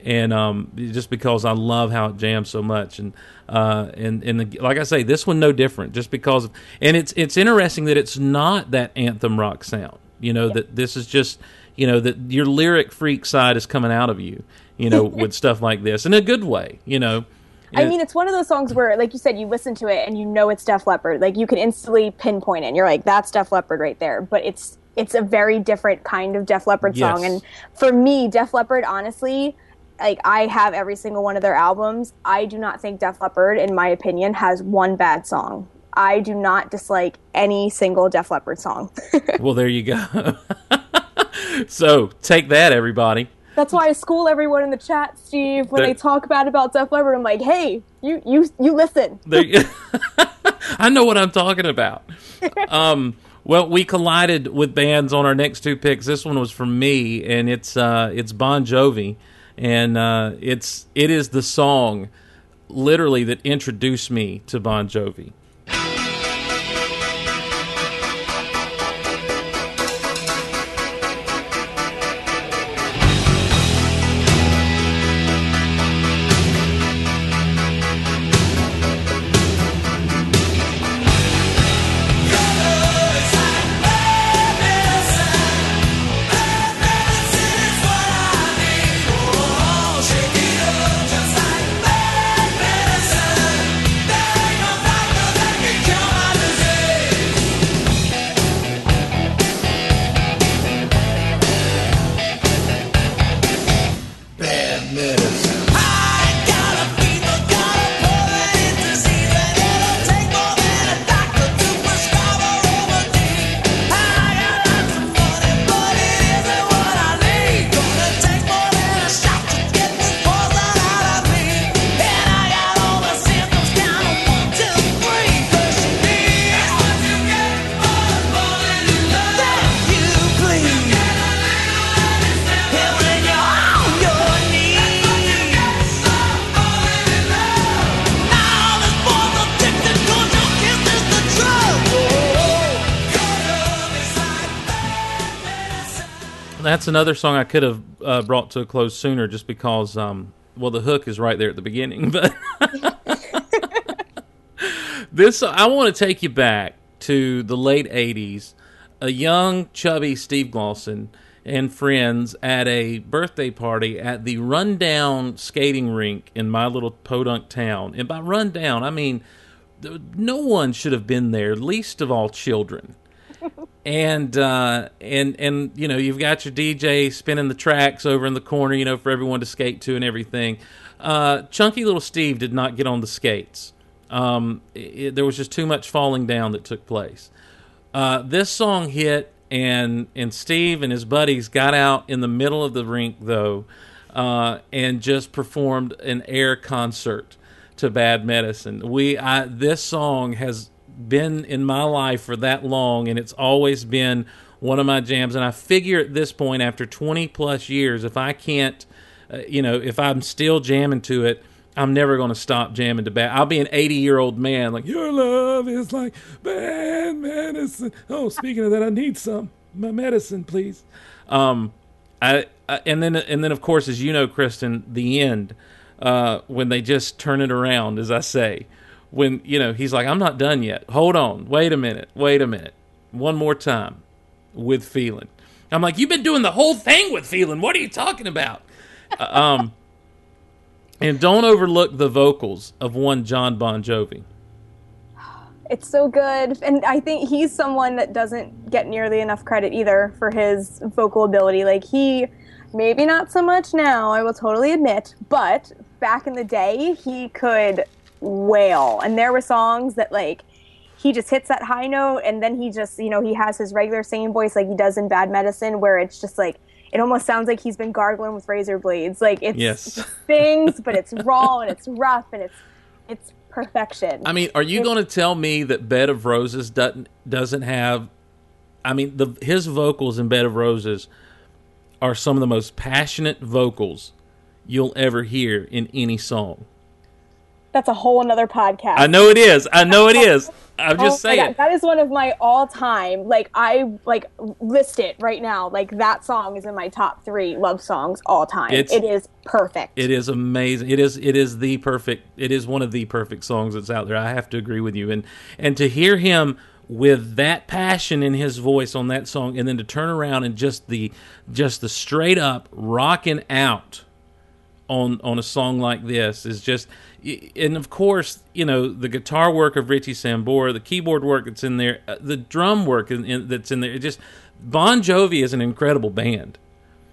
And um, just because I love how it jams so much, and uh, and and the, like I say, this one no different. Just because, of, and it's it's interesting that it's not that anthem rock sound. You know that this is just you know that your lyric freak side is coming out of you. You know with stuff like this in a good way. You know. I mean, it's one of those songs where, like you said, you listen to it and you know it's Def Leppard. Like you can instantly pinpoint it. and You're like, that's Def Leppard right there. But it's it's a very different kind of Def Leppard song. Yes. And for me, Def Leppard, honestly, like I have every single one of their albums. I do not think Def Leppard, in my opinion, has one bad song. I do not dislike any single Def Leppard song. Well, there you go. so take that, everybody. That's why I school everyone in the chat, Steve. When There- they talk bad about Def Leppard, I'm like, hey, you you you listen. There I know what I'm talking about. Um, well, we collided with bands on our next two picks. This one was from me, and it's uh, it's Bon Jovi, and uh, it's it is the song literally that introduced me to Bon Jovi. That's another song I could have uh, brought to a close sooner, just because. Um, well, the hook is right there at the beginning, but this I want to take you back to the late '80s. A young, chubby Steve Glosson and friends at a birthday party at the rundown skating rink in my little podunk town. And by rundown, I mean no one should have been there, least of all children. And uh, and and you know you've got your DJ spinning the tracks over in the corner, you know, for everyone to skate to and everything. Uh, Chunky little Steve did not get on the skates. Um, it, there was just too much falling down that took place. Uh, this song hit, and and Steve and his buddies got out in the middle of the rink though, uh, and just performed an air concert to Bad Medicine. We I, this song has been in my life for that long, and it's always been one of my jams. And I figure at this point, after 20 plus years, if I can't, uh, you know, if I'm still jamming to it, I'm never going to stop jamming to bad. I'll be an 80 year old man like your love is like bad medicine. Oh, speaking of that, I need some my medicine, please. Um, I, I and then and then of course, as you know, Kristin, the end uh, when they just turn it around, as I say, when you know he's like, I'm not done yet. Hold on, wait a minute, wait a minute, one more time with feeling. I'm like, you've been doing the whole thing with feeling. What are you talking about? Uh, um. And don't overlook the vocals of one Jon Bon Jovi. It's so good. And I think he's someone that doesn't get nearly enough credit either for his vocal ability. Like, he, maybe not so much now, I will totally admit, but back in the day, he could wail. And there were songs that, like, he just hits that high note and then he just, you know, he has his regular singing voice like he does in Bad Medicine, where it's just like, it almost sounds like he's been gargling with razor blades. Like it's Yes. it stings, but it's raw and it's rough and it's it's perfection. I mean, are you going to tell me that Bed of Roses doesn't doesn't have? I mean, the his vocals in Bed of Roses are some of the most passionate vocals you'll ever hear in any song. That's a whole another podcast. I know it is. I know it is. I'm just Oh saying. God, that is one of my all-time. Like I like list it right now. Like that song is in my top three love songs all time. It's- it is perfect. It is amazing. It is it is the perfect it is one of the perfect songs that's out there. I have to agree with you. And and to hear him with that passion in his voice on that song and then to turn around and just the just the straight up rocking out on on a song like this is just and of course you know the guitar work of Richie Sambora the keyboard work that's in there uh, the drum work in, in, that's in there it just Bon Jovi is an incredible band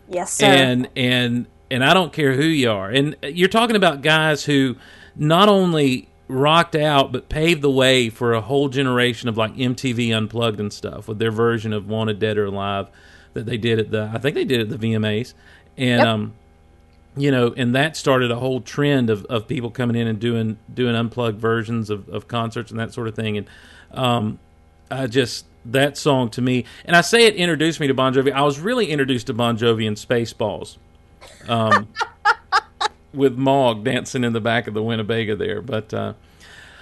yes, sir. and and and I don't care who you are. And you're talking about guys who not only rocked out but paved the way for a whole generation of like MTV Unplugged and stuff with their version of Wanted Dead or Alive that they did at the I think they did at the VMAs. And Yep. um you know, and that started a whole trend of, of people coming in and doing doing unplugged versions of, of concerts and that sort of thing. And um, I just that song to me, and I say it introduced me to Bon Jovi. I was really introduced to Bon Jovi in Spaceballs, um, with Mog dancing in the back of the Winnebago there. But uh,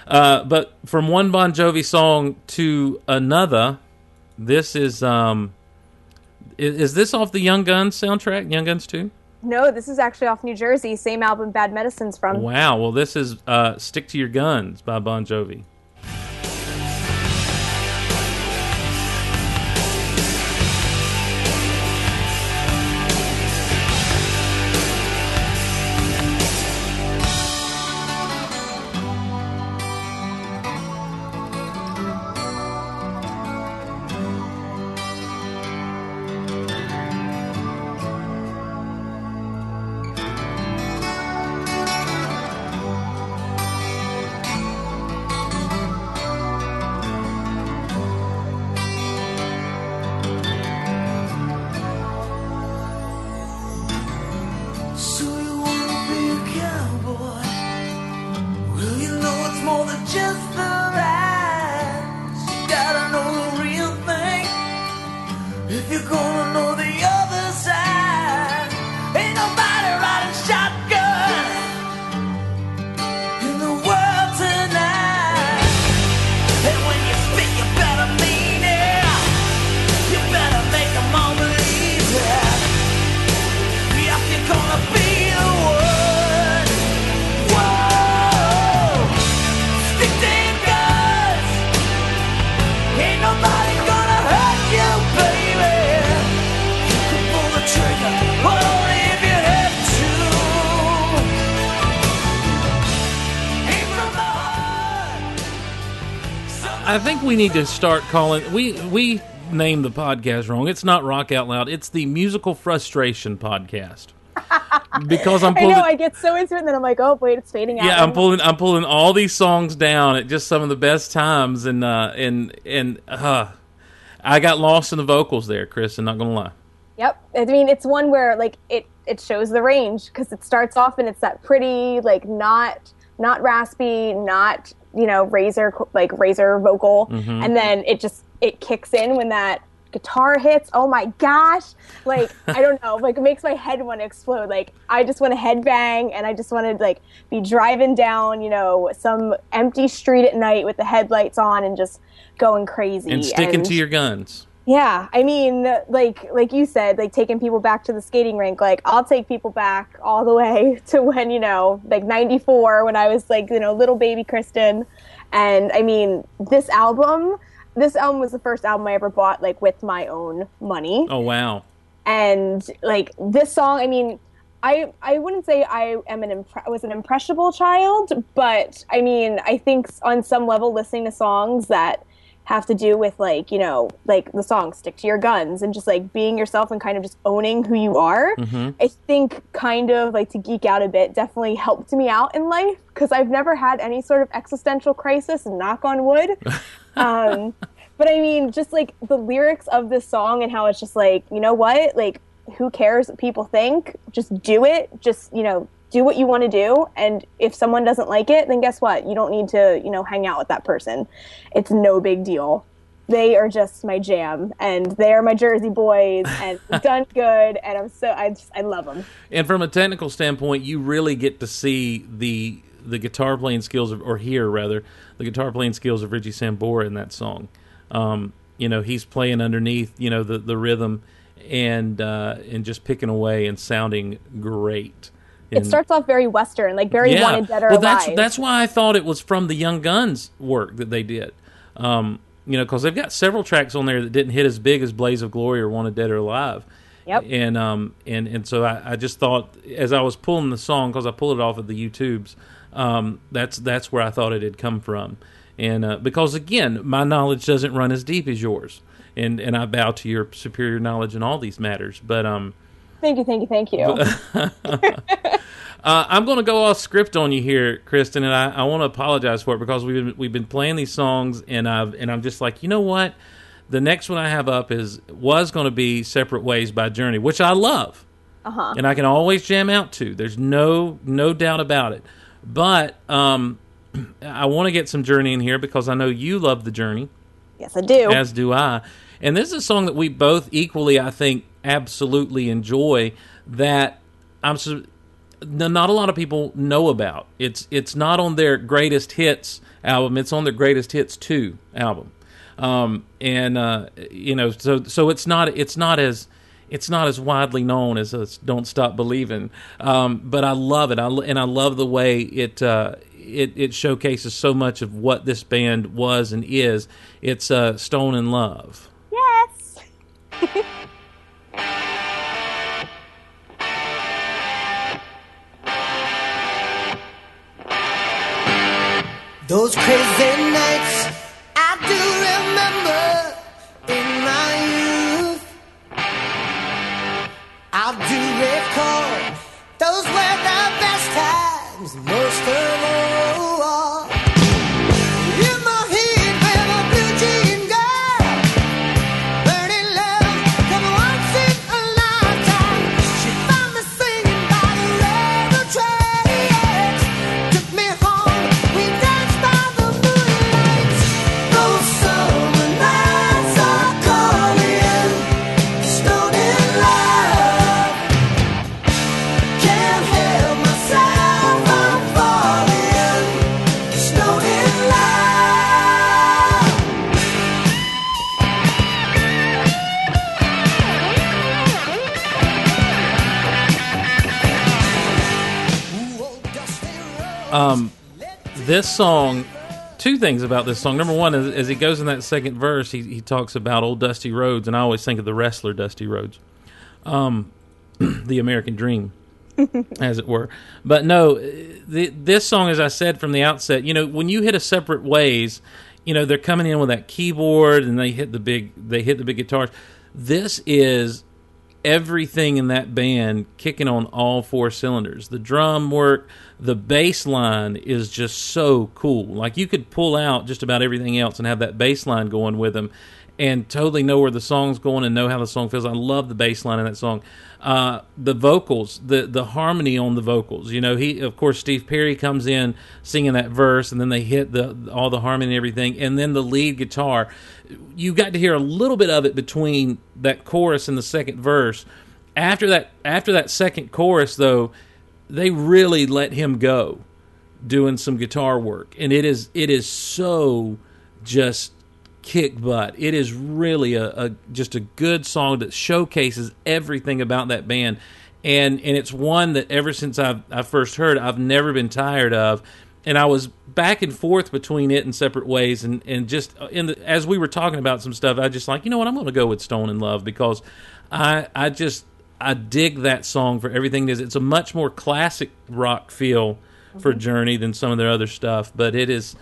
uh, but from one Bon Jovi song to another, this is um, is, is this off the Young Guns soundtrack? Young Guns two. No, this is actually off New Jersey. Same album Bad Medicine's from. Wow. Well, this is uh, "Stick to Your Guns" by Bon Jovi. I think we need to start calling we we named the podcast wrong. It's not Rock Out Loud. It's the Musical Frustration Podcast. Because I'm I know I get so into it, and then I'm like, oh wait, it's fading out. yeah, I'm pulling I'm pulling all these songs down at just some of the best times and uh and and uh I got lost in the vocals there, Chris, I'm not gonna lie. Yep. I mean, it's one where like it it shows the range because it starts off and it's that pretty like not not raspy, not you know razor like razor vocal, Mm-hmm. and then it just it kicks in when that guitar hits. Oh my gosh! Like I don't know, like it makes my head want to explode. Like I just want to headbang and I just want to like be driving down you know some empty street at night with the headlights on and just going crazy And sticking and- to your guns. Yeah, I mean, like like you said, like taking people back to the skating rink. Like I'll take people back all the way to when you know, like '94, when I was like you know little baby Kristin. And I mean, this album, this album was the first album I ever bought like with my own money Oh wow. and like this song i mean i i wouldn't say i am an impre- was an impressionable child but i mean i think on some level listening to songs that have to do with like you know like the song stick to your guns and just like being yourself and kind of just owning who you are i think kind of like to geek out a bit definitely helped me out in life because i've never had any sort of existential crisis knock on wood um, but I mean, just like the lyrics of this song and how it's just like, you know what? Like, who cares what people think? Just do it. Just, you know, do what you want to do. And if someone doesn't like it, then guess what? You don't need to, you know, hang out with that person. It's no big deal. They are just my jam, and they are my Jersey boys, and done good. And I'm so I just I love them. And from a technical standpoint, you really get to see the the guitar playing skills of, or hear rather, the guitar playing skills of Richie Sambora in that song. Um, you know, he's playing underneath, you know, the the rhythm and uh, and just picking away and sounding great. It starts off very Western, like very wanted dead or well, alive. that's that's why I thought it was from the Young Guns work that they did. Um, you know, because they've got several tracks on there that didn't hit as big as "Blaze of Glory" or "Wanted Dead or Alive." Yep. And um and and so I, I just thought as I was pulling the song because I pulled it off of the YouTubes, um, that's that's where I thought it had come from. And uh, because again, my knowledge doesn't run as deep as yours, and and I bow to your superior knowledge in all these matters. But um, thank you, thank you, thank you. uh, I'm going to go off script on you here, Kristin, and I, I want to apologize for it because we've been, we've been playing these songs, and I've and I'm just like, you know what? The next one I have up is was going to be "Separate Ways" by Journey, which I love, uh-huh. and I can always jam out to. There's no no doubt about it. But um, I want to get some Journey in here because I know you love the Journey yes, I do. as do I. And this is a song that we both equally, I think, absolutely enjoy. That I'm not a lot of people know about. It's it's not on their greatest hits album. It's on their greatest hits two album. Um, and uh, you know, so so it's not it's not as it's not as widely known as "Don't Stop Believing," um, but I love it. I and I love the way it uh, it it showcases so much of what this band was and is. It's uh, "Stone in Love." yes. Those crazy nights I do remember in my youth. I do recall those were the best times, Um, this song two things about this song. Number one is as he goes in that second verse he, he talks about old dusty roads and i always think of the wrestler Dusty Rhodes um, the american dream as it were. But no the, this song as i said from the outset you know when you hit a separate ways you know they're coming in with that keyboard and they hit the big they hit the big guitars. This is everything in that band kicking on all four cylinders. The drum work, the bass line is just so cool. Like you could pull out just about everything else and have that bass line going with them and totally know where the song's going and know how the song feels. I love the bass line in that song. Uh, the vocals, the the harmony on the vocals. You know, he of course Steve Perry comes in singing that verse, and then they hit the all the harmony and everything, and then the lead guitar. You got to hear a little bit of it between that chorus and the second verse. After that, after that second chorus, though, they really let him go doing some guitar work, and it is it is so just kick butt. It is really a, a just a good song that showcases everything about that band, and and it's one that ever since I've I first heard, I've never been tired of. And I was back and forth between it and separate ways, and and just uh, in the, as we were talking about some stuff, I just like you know what I'm going to go with Stone in Love because I I just I dig that song for everything it is. It's a much more classic rock feel for mm-hmm. Journey than some of their other stuff, but it is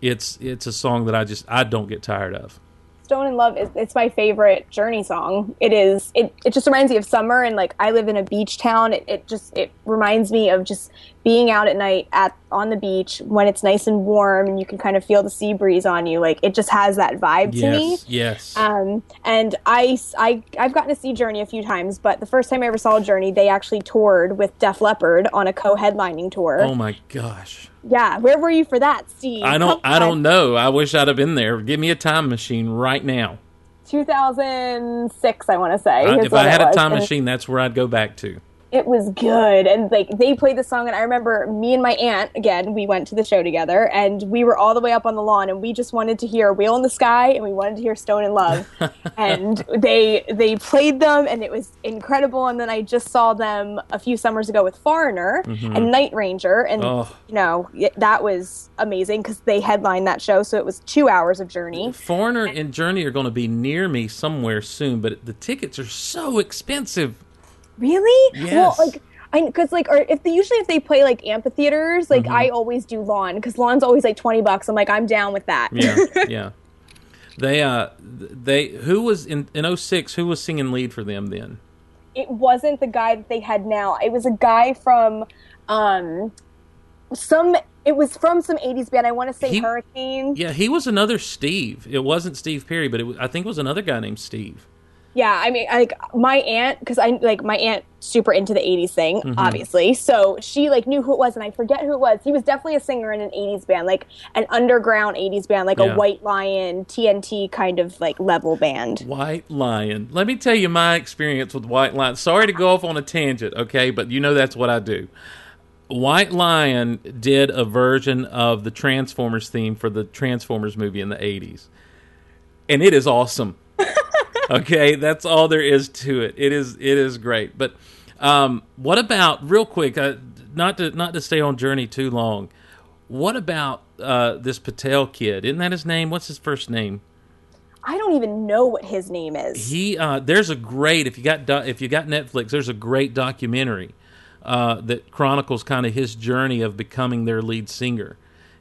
it's it's a song that I just I don't get tired of. Stone in Love is it's my favorite Journey song. It is it, it just reminds me of summer and like I live in a beach town. It, it just it reminds me of just being out at night at on the beach when it's nice and warm and you can kind of feel the sea breeze on you. Like it just has that vibe to me. Yes, yes. Um, and I, I, I've gotten to see Journey a few times, but the first time I ever saw Journey, they actually toured with Def Leppard on a co-headlining tour. oh my gosh. Yeah, where were you for that, Steve? I don't Come I on. don't know. I wish I'd have been there. Give me a time machine right now. 2006, I want to say. I- if I had a time And machine, that's where I'd go back to. It was good, and like they played the song, and I remember me and my aunt again. We went to the show together, and we were all the way up on the lawn, and we just wanted to hear "Wheel in the Sky," and we wanted to hear "Stone in Love," and they they played them, and it was incredible. And then I just saw them a few summers ago with Foreigner mm-hmm. and Night Ranger, and Oh. you know that was amazing because they headlined that show, so it was two hours of Journey. Foreigner and Journey are going to be near me somewhere soon, but the tickets are so expensive. Really? Yes. Well, like I because like or if they usually if they play like amphitheaters, like Mm-hmm. I always do lawn because lawn's always like twenty bucks. I'm like I'm down with that. Yeah, yeah. They uh they who was in in 06, who was singing lead for them then? it wasn't the guy that they had now. It was a guy from um some. It was from some '80s band. I want to say He- Hurricane. Yeah, he was another Steve. It wasn't Steve Perry, but it was, I think it was another guy named Steve. Yeah, I mean, like my aunt, because I like my aunt super into the '80s thing, Mm-hmm. obviously. So she like knew who it was, and I forget who it was. He was definitely a singer in an '80s band, like an underground '80s band, like Yeah. a White Lion, TNT kind of like level band. White Lion. Let me tell you my experience with White Lion. Sorry to go off on a tangent, okay, but you know that's what I do. White Lion did a version of the Transformers theme for the Transformers movie in the 80s. And it is awesome. okay, that's all there is to it. It is it is great. But um, what about real quick, uh, not to not to stay on Journey too long. What about uh, this Patel kid? Isn't that his name? What's his first name? I don't even know what his name is. He uh, there's a great if you got do- if you got Netflix, there's a great documentary uh, that chronicles kind of his journey of becoming their lead singer,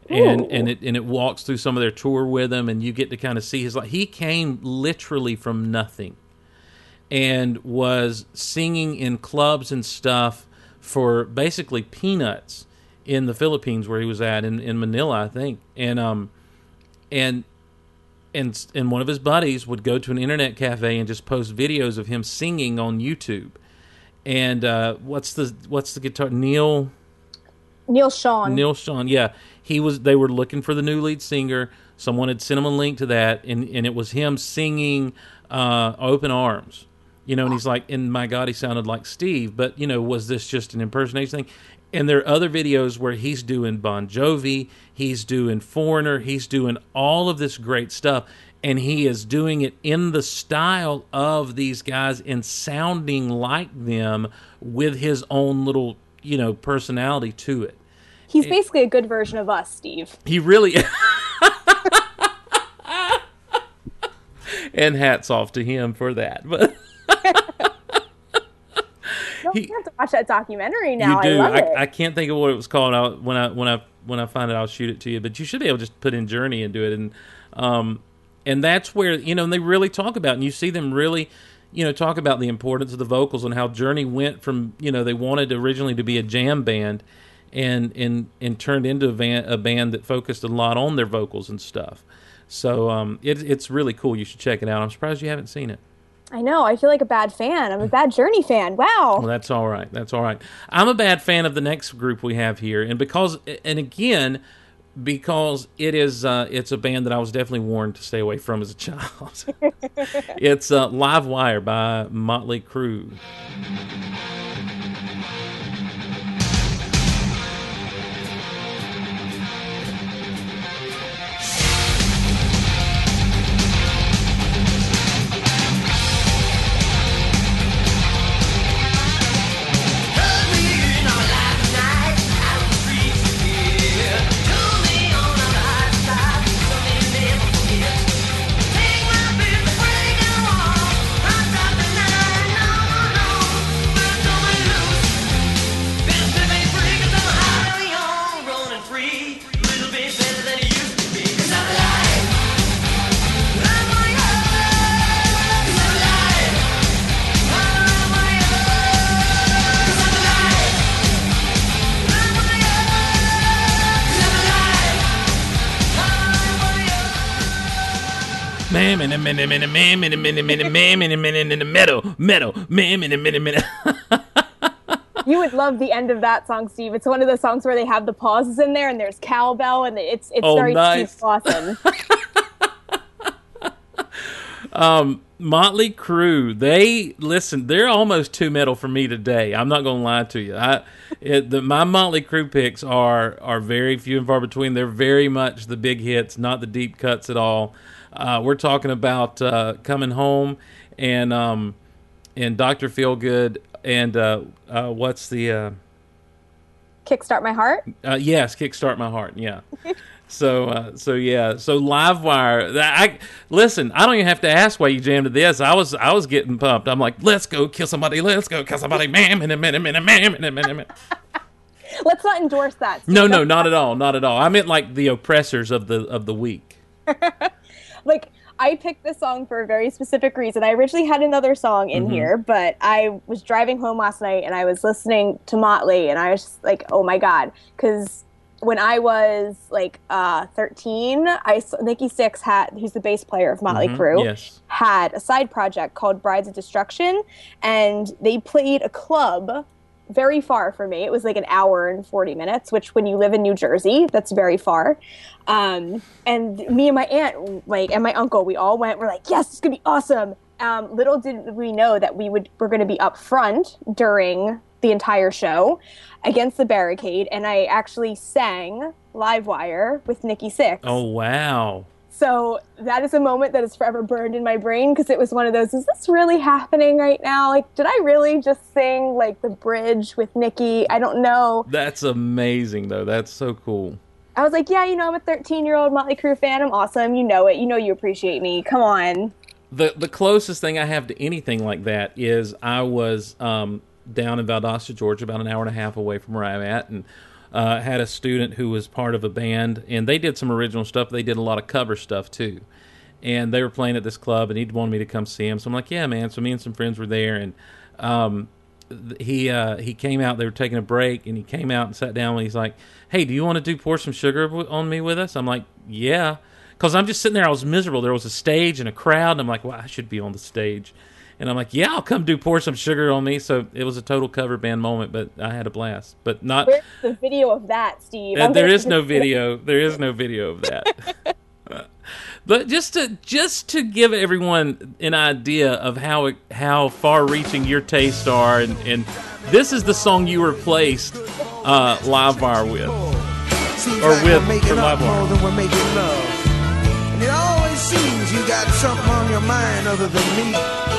and Ooh. and it and it walks through some of their tour with him, and you get to kind of see his life. he came literally from nothing, and was singing in clubs and stuff for basically peanuts in the Philippines where he was at in, in Manila, I think, and um and and and one of his buddies would go to an internet cafe and just post videos of him singing on YouTube. And uh, what's the what's the guitar Neal Neal Schon. Neal Schon? Yeah, he was. They were looking for the new lead singer. Someone had sent him a link to that, and and it was him singing uh, "Open Arms." You know, and he's like, and my God, he sounded like Steve. But you know, was this just an impersonation thing? And there are other videos where he's doing Bon Jovi, he's doing Foreigner, he's doing all of this great stuff, and he is doing it in the style of these guys and sounding like them with his own little, you know, personality to it. He's basically a good version of us, Steve. He really. and hats off to him for that. But don't he- have to watch that documentary now. you do. I love I, it. I can't think of what it was called. I'll, when I when I when I find it, I'll shoot it to you. But you should be able to just put in Journey and do it, and um, and that's where you know and they really talk about, and you see them really, you know, talk about the importance of the vocals and how Journey went from you know they wanted originally to be a jam band, and and and turned into a, van, a band that focused a lot on their vocals and stuff. So um, it, it's really cool. You should check it out. I'm surprised you haven't seen it. I know. I feel like a bad fan. I'm a bad Journey fan. Wow. Well, that's all right. That's all right. I'm a bad fan of the next group we have here, and because, and again, because it is, uh, it's a band that I was definitely warned to stay away from as a child. it's uh, Live Wire by Motley Crue. minute, minute, man, minute, minute, minute, man, minute, minute, in the middle, middle, man, minute, minute, minute. You would love the end of that song, Steve. It's one of those songs where they have the pauses in there, and there's cowbell, and it's it's oh, very nice. Steve Lawson. um, Motley Crue, they listen. They're almost too metal for me today. I'm not gonna lie to you. I, it, the, my Motley Crue picks are are very few and far between. They're very much the big hits, not the deep cuts at all. Uh, we're talking about uh, coming home and um, and Doctor Feelgood and uh, uh, what's the uh, Kickstart My Heart. uh, yes, kickstart my heart. Yeah. so uh, so yeah. So Livewire. I listen. I don't even have to ask why you jammed to this. I was I was getting pumped. I'm like, let's go kill somebody. Let's go kill somebody. Man, in a minute, minute, man, in a minute, minute. Let's not endorse that. Steve. No, no, not at all, not at all. I meant like the oppressors of the of the week. like I picked this song for a very specific reason. I originally had another song in here, but I was driving home last night and I was listening to Motley and I was just like, "Oh my god!" Because when I was like uh, 13, I Nikki Sixx had who's the bass player of Motley Crue Yes. had a side project called Brides of Destruction, and they played a club very far from me. It was like an hour and 40 minutes, which when you live in New Jersey, that's very far. Um, and me and my aunt, like, and my uncle, we all went, we're like, yes, it's gonna be awesome. Um, little did we know that we would, we're gonna be up front during the entire show against the barricade. And I actually sang Live Wire with Nikki Sixx. Oh wow. So that is a moment that is forever burned in my brain because it was one of those, is this really happening right now? Like, did I really just sing like the bridge with Nikki? I don't know. That's amazing though. That's so cool. I was like, yeah, you know, I'm a 13 year old Motley Crue fan. I'm awesome. You know it. You know you appreciate me. Come on. the the closest thing I have to anything like that is I was um, down in Valdosta, Georgia, about an hour and a half away from where I'm at, and uh, had a student who was part of a band, and they did some original stuff. They did a lot of cover stuff too, and they were playing at this club, and he wanted me to come see him. So I'm like, yeah, man. So me and some friends were there, and um, he uh, he came out. They were taking a break, and he came out and sat down. And he's like, "Hey, do you want to do pour some sugar on me with us?" I'm like, "Yeah," because I'm just sitting there. I was miserable. There was a stage and a crowd, and I'm like, "Well, I should be on the stage." And I'm like, "Yeah, I'll come do pour some sugar on me." So it was a total cover band moment, but I had a blast. But not. Where's the video of that, Steve? Uh, I'm there gonna- is no video. There is no video of that. but just to just to give everyone an idea of how how far-reaching your tastes are, and, and this is the song you replaced uh, Live Wire with. Or with- making for up Live Wire. more than we're making love. And it always seems you got something on your mind other than me.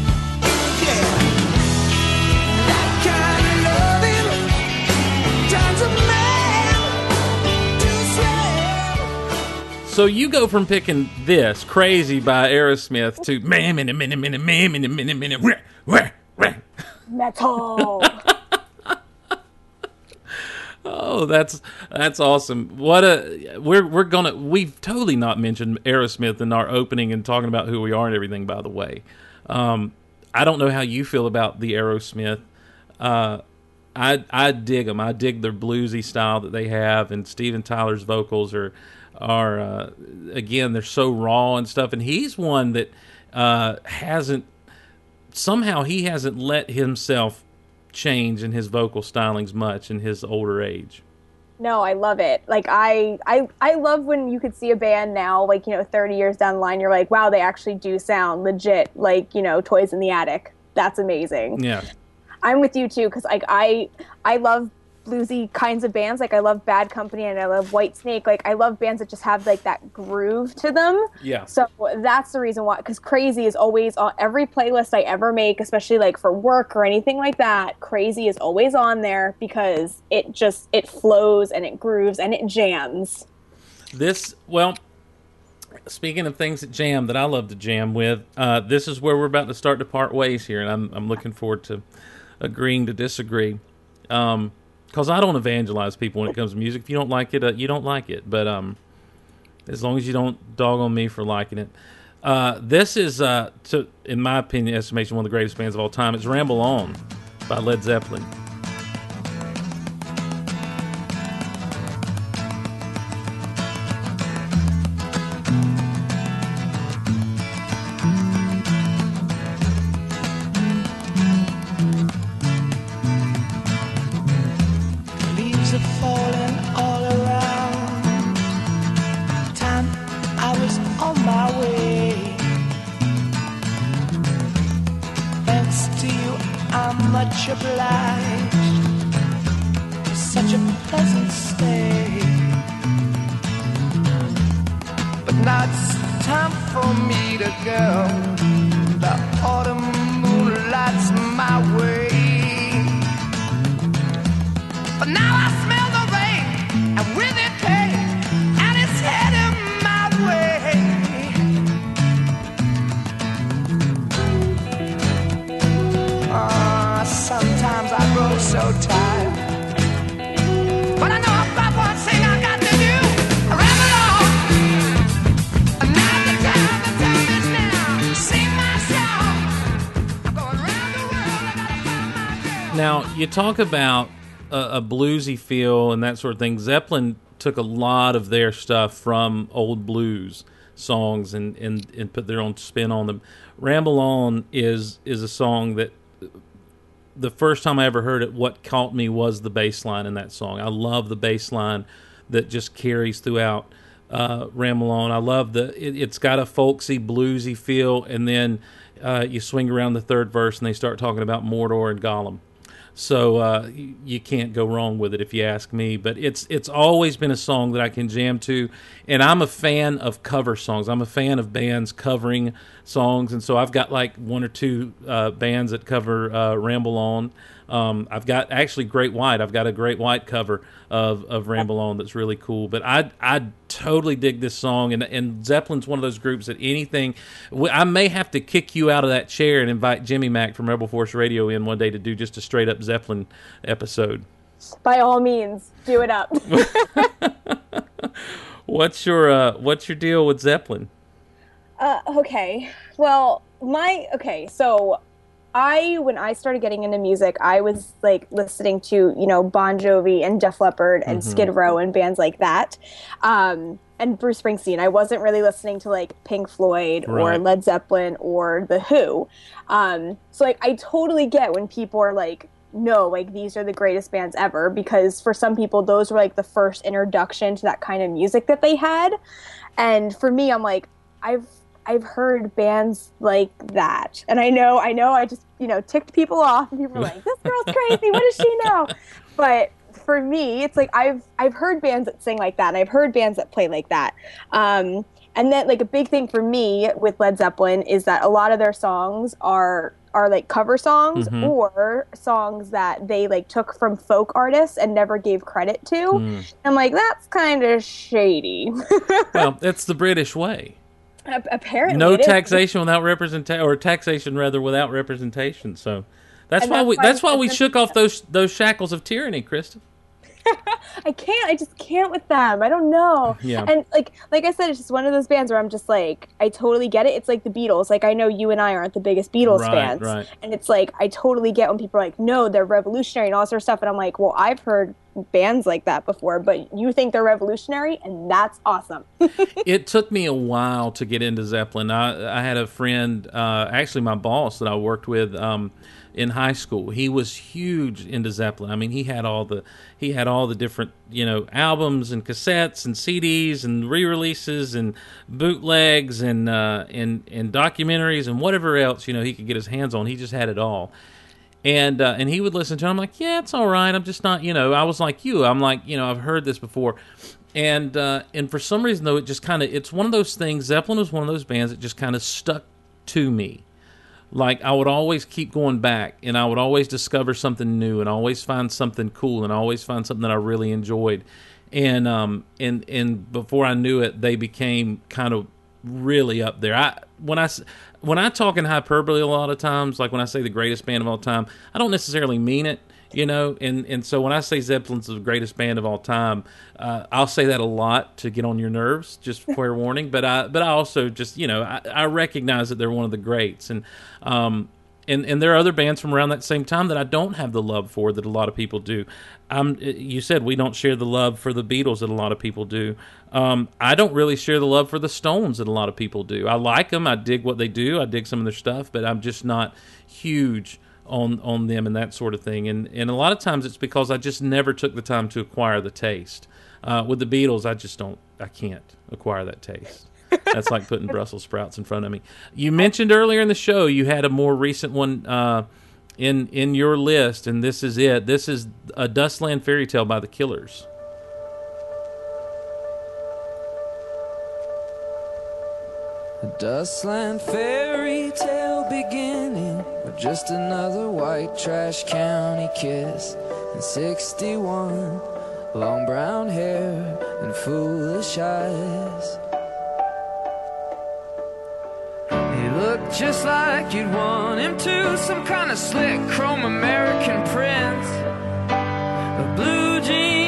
So you go from picking this "Crazy" by Aerosmith to "Man, minute, minute, minute, man, minute, minute, minute." Rah, rah, rah. Metal. Oh, that's that's awesome. What a we're we're gonna we've totally not mentioned Aerosmith in our opening and talking about who we are and everything. By the way, um, I don't know how you feel about the Aerosmith. Uh, I I dig them. I dig their bluesy style that they have, and Steven Tyler's vocals are are uh, again they're so raw and stuff. And he's one that uh, hasn't somehow he hasn't let himself change in his vocal stylings much in his older age. No, I love it. Like I, I, I love when you could see a band now, like you know, thirty years down the line, you're like, wow, they actually do sound legit, like you know, Toys in the Attic. That's amazing. Yeah. I'm with you too, because like I, I love bluesy kinds of bands. Like I love Bad Company and I love Whitesnake. Like I love bands that just have like that groove to them. Yeah. So that's the reason why, because Crazy is always on every playlist I ever make, especially like for work or anything like that. Crazy is always on there because it just it flows and it grooves and it jams. This well, speaking of things that jam that I love to jam with, uh, this is where we're about to start to part ways here, and I'm I'm looking forward to agreeing to disagree. Um, because I don't evangelize people when it comes to music. If you don't like it, uh, you don't like it. But um, as long as you don't dog on me for liking it. Uh, this is, uh, to, in my opinion, estimation, one of the greatest bands of all time. It's Ramble On by Led Zeppelin. Talk about a, a bluesy feel and that sort of thing. Zeppelin took a lot of their stuff from old blues songs and, and, and put their own spin on them. Ramble On is is a song that the first time I ever heard it, what caught me was the bass line in that song. I love the bass line that just carries throughout uh, Ramble On. I love the it, it's got a folksy, bluesy feel, and then uh, you swing around the third verse and they start talking about Mordor and Gollum. So uh, you, can't go wrong with it if you ask me. But it's it's always been a song that I can jam to, and I'm a fan of cover songs. I'm a fan of bands covering songs, and so I've got like one or two uh, bands that cover uh, Ramble On. Um, I've got actually Great White. I've got a Great White cover of, of Ramble On that's really cool. But I I totally dig this song, and and Zeppelin's one of those groups that anything. I may have to kick you out of that chair and invite Jimmy Mac from Rebel Force Radio in one day to do just a straight up Zeppelin episode. By all means, do it up. What's your uh, what's your deal with Zeppelin? Uh, okay. Well, my okay. So, I when I started getting into music, I was like listening to you know Bon Jovi and Def Leppard and Skid Row and bands like that, um, and Bruce Springsteen. I wasn't really listening to like Pink Floyd or Led Zeppelin or The Who. Um, so like I totally get when people are like. No, like these are the greatest bands ever because for some people those were like the first introduction to that kind of music that they had. And for me, I'm like, I've I've heard bands like that, and I know I know I just you know ticked people off, and people were like, "This girl's crazy. What does she know?" But for me, it's like I've I've heard bands that sing like that, and I've heard bands that play like that. Um, and then like a big thing for me with Led Zeppelin is that a lot of their songs are are like cover songs Mm-hmm. or songs that they like took from folk artists and never gave credit to. Mm. I'm like that's kind of shady. well, it's the British way. Ap- Apparently, No taxation without representation, or taxation rather without representation. So that's And why that's we why that's why we shook off those those shackles of tyranny, Kristin. I can't. I just can't with them. I don't know. Yeah. And like like I said, it's just one of those bands where I'm just like, I totally get it. It's like the Beatles. Like I know you and I aren't the biggest Beatles Right, fans, right. and it's like I totally get when people are like, no, they're revolutionary and all sort of stuff. And I'm like, well, I've heard bands like that before, but you think they're revolutionary, and that's awesome. it took me a while to get into Zeppelin. I, I had a friend, uh, actually my boss that I worked with um, in high school. He was huge into Zeppelin. I mean, he had all the he had all the different you know albums and cassettes and CDs and re-releases and bootlegs and uh, and and documentaries and whatever else you know he could get his hands on. He just had it all and uh, and he would listen to it. I'm like, yeah, it's all right. I'm just not, you know. I was like you. I'm like, you know, I've heard this before, and uh, and for some reason though, it just kind of it's one of those things. Zeppelin was one of those bands that just kind of stuck to me. Like I would always keep going back, and I would always discover something new, and always find something cool, and always find something that I really enjoyed. And um and and before I knew it, they became kind of really up there. I when I when I talk in hyperbole a lot of times, like when I say the greatest band of all time, I don't necessarily mean it, you know. And and so when I say Zeppelin's the greatest band of all time, uh, I'll say that a lot to get on your nerves, just fair warning. But I but I also just you know I, I recognize that they're one of the greats, and um and and there are other bands from around that same time that I don't have the love for that a lot of people do. Um, you said we don't share the love for the Beatles that a lot of people do. Um, I don't really share the love for the Stones that a lot of people do. I like them. I dig what they do. I dig some of their stuff, but I'm just not huge on on them and that sort of thing. And and a lot of times it's because I just never took the time to acquire the taste. Uh, with the Beatles, I just don't. I can't acquire that taste. That's like putting Brussels sprouts in front of me. You mentioned earlier in the show you had a more recent one uh, in in your list, and this is it. This is a Dustland Fairy Tale by the Killers. A dustland fairy tale beginning with just another white trash county kiss. And 61, long brown hair and foolish eyes. He looked just like you'd want him to, some kind of slick chrome American prince. A blue jean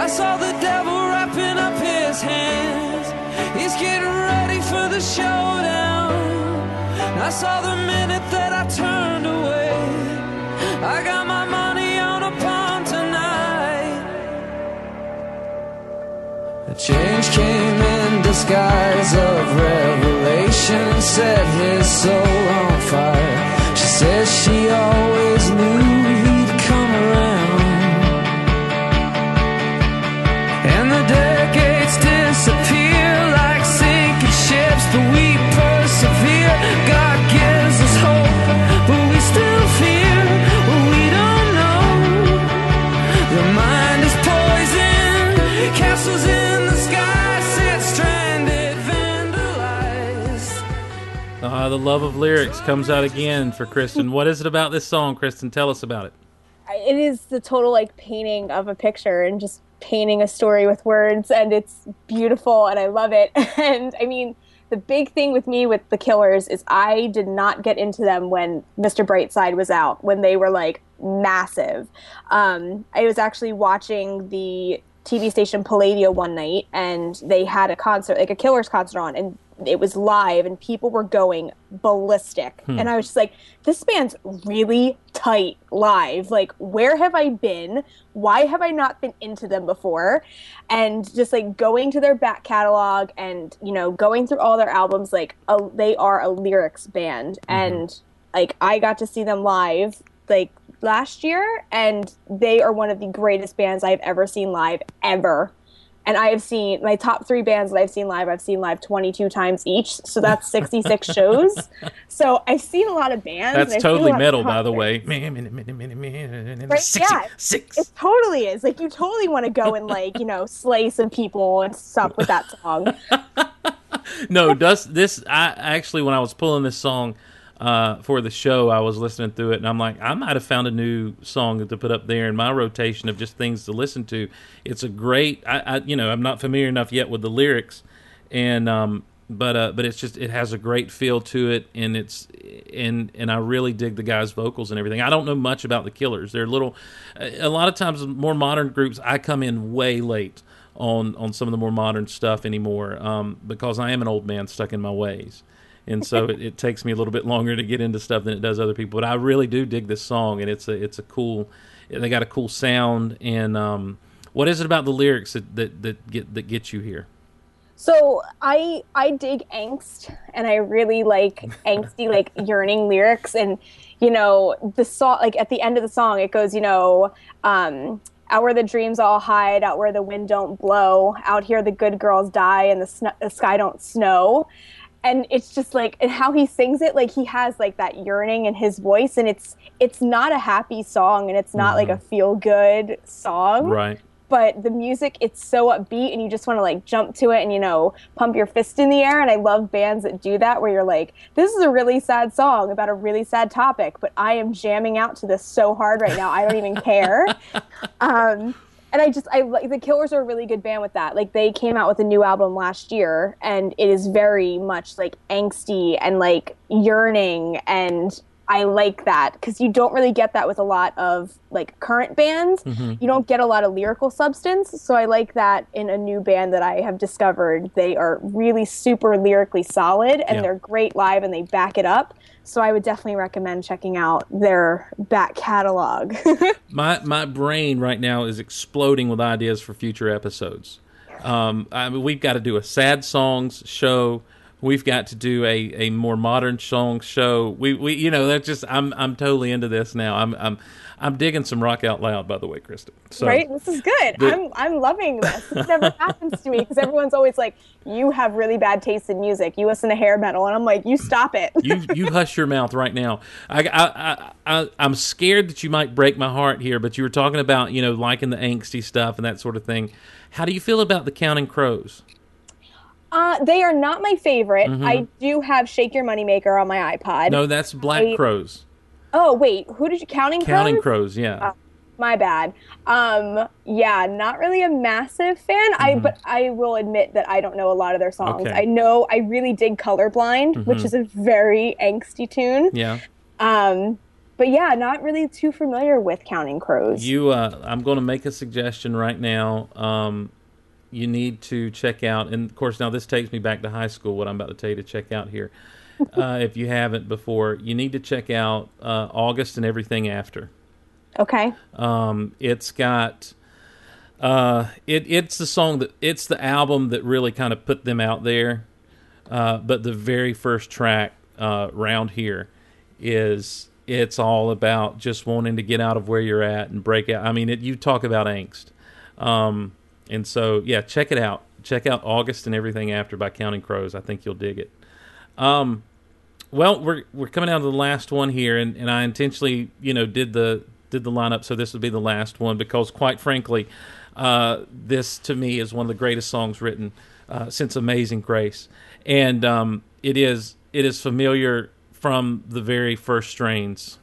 I saw the devil wrapping up his hands. He's getting ready for the showdown. I saw the minute that I turned away. I got my money on a pawn tonight. A change came in disguise of revelation, set his soul on fire. The love of lyrics comes out again for Kristin. What is it about this song, Kristin? Tell us about it. it is the total like painting of a picture and just painting a story with words and it's beautiful and I love it. And I mean, the big thing with me with the Killers is I did not get into them when Mr. Brightside was out, when they were like massive. Um, I was actually watching the TV station Palladia one night and they had a concert, like a Killers concert on, and it was live and people were going ballistic. Hmm. And I was just like, this band's really tight live. Like, where have I been? Why have I not been into them before? And just like going to their back catalog and, you know, going through all their albums, like, a, they are a lyrics band. Mm-hmm. And like, I got to see them live. Like, last year, and they are one of the greatest bands I've ever seen live ever. And I have seen my top three bands that I've seen live. I've seen live 22 times each, so that's 66 shows. So I've seen a lot of bands. That's I've seen a totally metal, by the way. Right, yeah. six. It totally is. Like you totally want to go and like you know slay some people and stuff with that song. no, does this? I actually, when I was pulling this song uh, for the show, I was listening through it, and I'm like, I might have found a new song to put up there in my rotation of just things to listen to. It's a great, I, I you know, I'm not familiar enough yet with the lyrics, and um, but uh, but it's just it has a great feel to it, and it's and and I really dig the guys' vocals and everything. I don't know much about the Killers. They're little, a lot of times more modern groups. I come in way late on on some of the more modern stuff anymore um, because I am an old man stuck in my ways. And so it, it takes me a little bit longer to get into stuff than it does other people. But I really do dig this song, and it's a it's a cool. They got a cool sound, and um, what is it about the lyrics that, that, that get that gets you here? So I I dig angst and I really like angsty like yearning lyrics and you know the song like at the end of the song it goes you know um out where the dreams all hide out where the wind don't blow out here the good girls die and the, sn- the sky don't snow and it's just like and how he sings it like he has like that yearning in his voice and it's it's not a happy song and it's not like a feel good song. Right. but the music it's so upbeat and you just want to like jump to it and you know pump your fist in the air and i love bands that do that where you're like this is a really sad song about a really sad topic but i am jamming out to this so hard right now i don't even care. Um and I just I like the Killers are a really good band with that. Like they came out with a new album last year, and it is very much like angsty and like yearning, and I like that because you don't really get that with a lot of like current bands. You don't get a lot of lyrical substance, so I like that in a new band that I have discovered. They are really super lyrically solid, and Yeah. they're great live, and they back it up. So I would definitely recommend checking out their back catalog. My my brain right now is exploding with ideas for future episodes. Um, I mean, we've got to do a sad songs show. We've got to do a, a more modern song show. We, we you know that's just I'm I'm totally into this now. I'm I'm I'm digging some rock out loud. By the way, Kristin. So, right? This is good. The- I'm I'm loving this. This never happens to me because everyone's always like, "You have really bad taste in music. You listen to hair metal," and I'm like, "You stop it." you you hush your mouth right now. I, I, I, I I'm scared that you might break my heart here, but you were talking about you know liking the angsty stuff and that sort of thing. How do you feel about the Counting Crows? Uh, they are not my favorite. I do have "Shake Your Moneymaker" on my iPod. Mm-hmm. No, that's Black I- Crowes. Oh wait, who did you counting? Crows? Counting Crows? Crows, yeah. My bad. Um, yeah, not really a massive fan. I but I will admit that I don't know a lot of their songs. Mm-hmm. Okay. Mm-hmm. I know I really dig "Colorblind," which is a very angsty tune. yeah. Um, but yeah, not really too familiar with Counting Crows. You, uh, I'm going to make a suggestion right now. Um, you need to check out, and of course, now this takes me back to high school. What I'm about to tell you to check out here, uh, if you haven't before, you need to check out uh, August and everything after. okay. Um, it's got uh, it. It's the song that it's the album that really kind of put them out there. Uh, but the very first track uh, round here is it's all about just wanting to get out of where you're at and break out. I mean, it, you talk about angst, um, and so yeah, check it out. Check out August and everything after by Counting Crows. I think you'll dig it. Um, well, we're we're coming down to the last one here, and, and I intentionally, you know, did the did the lineup so this would be the last one because, quite frankly, uh, this to me is one of the greatest songs written uh, since Amazing Grace, and um, it is it is familiar from the very first strains.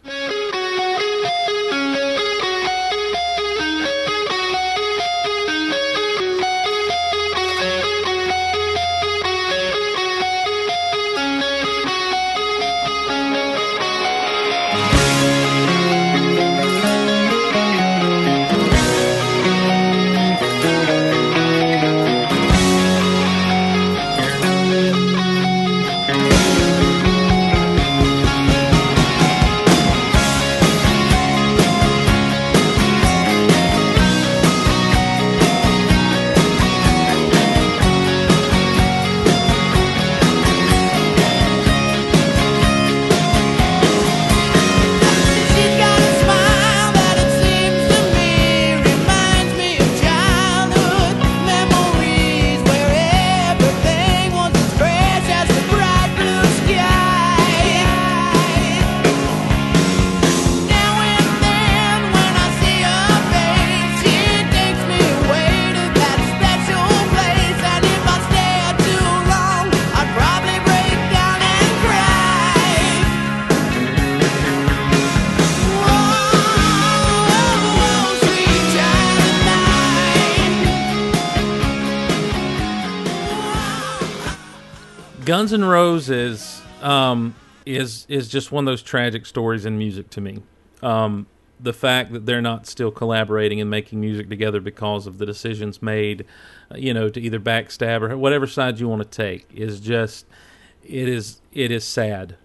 N' Roses um, is is just one of those tragic stories in music to me. Um, the fact that they're not still collaborating and making music together because of the decisions made, uh, you know, to either backstab or whatever side you want to take is just it is it is sad,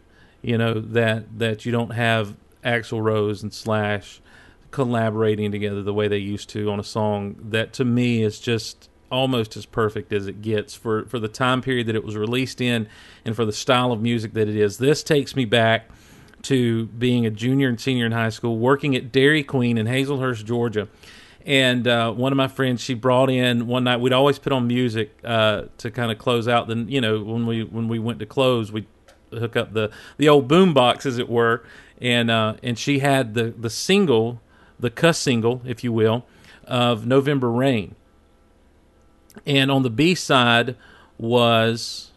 you know that that you don't have Axl Rose and Slash collaborating together the way they used to on a song that to me is just almost as perfect as it gets for for the time period that it was released in and for the style of music that it is. This takes me back to being a junior and senior in high school, working at Dairy Queen in Hazlehurst, Georgia. And uh, one of my friends, she brought in one night. We'd always put on music uh, to kind of close out. Then you know when we when we went to close, we hook up the the old boom box, as it were. And uh, and she had the the single, the cuss single, if you will, of November Rain. And on the B side was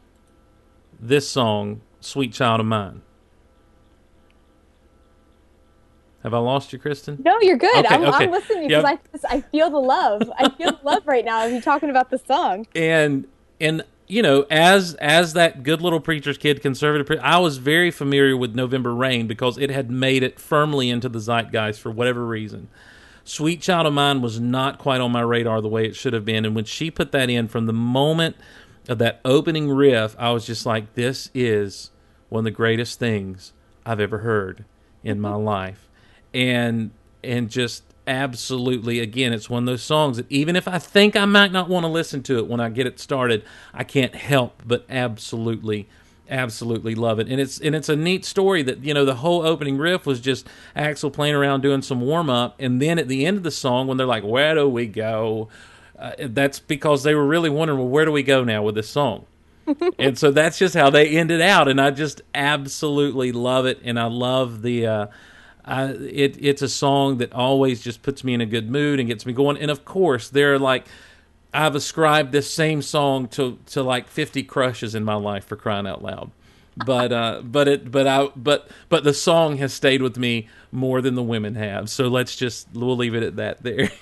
this song, Sweet Child of Mine. Have I lost you, Kristin? No, you're good. Okay, I'm, okay. I'm listening Yep. because I just, I feel the love. I feel the love right now of you talking about the song. and and you know as as that good little preacher's kid conservative pre- i was very familiar with november rain because it had made it firmly into the zeitgeist for whatever reason sweet child of mine was not quite on my radar the way it should have been. And when she put that in from the moment of that opening riff i was just like this is one of the greatest things i've ever heard in my life. And and just absolutely again it's one of those songs that even if i think i might not want to listen to it when i get it started i can't help but absolutely absolutely love it. And it's and it's a neat story that you know the whole opening riff was just Axl playing around doing some warm up and then at the end of the song when they're like where do we go? Uh, that's because they were really wondering well where do we go now with this song? And so that's just how they ended out and i just absolutely love it and i love the uh I, it it's a song that always just puts me in a good mood and gets me going. And of course there are like i've ascribed this same song to to like 50 crushes in my life for crying out loud but uh but it but i but but the song has stayed with me more than the women have so let's just we'll leave it at that there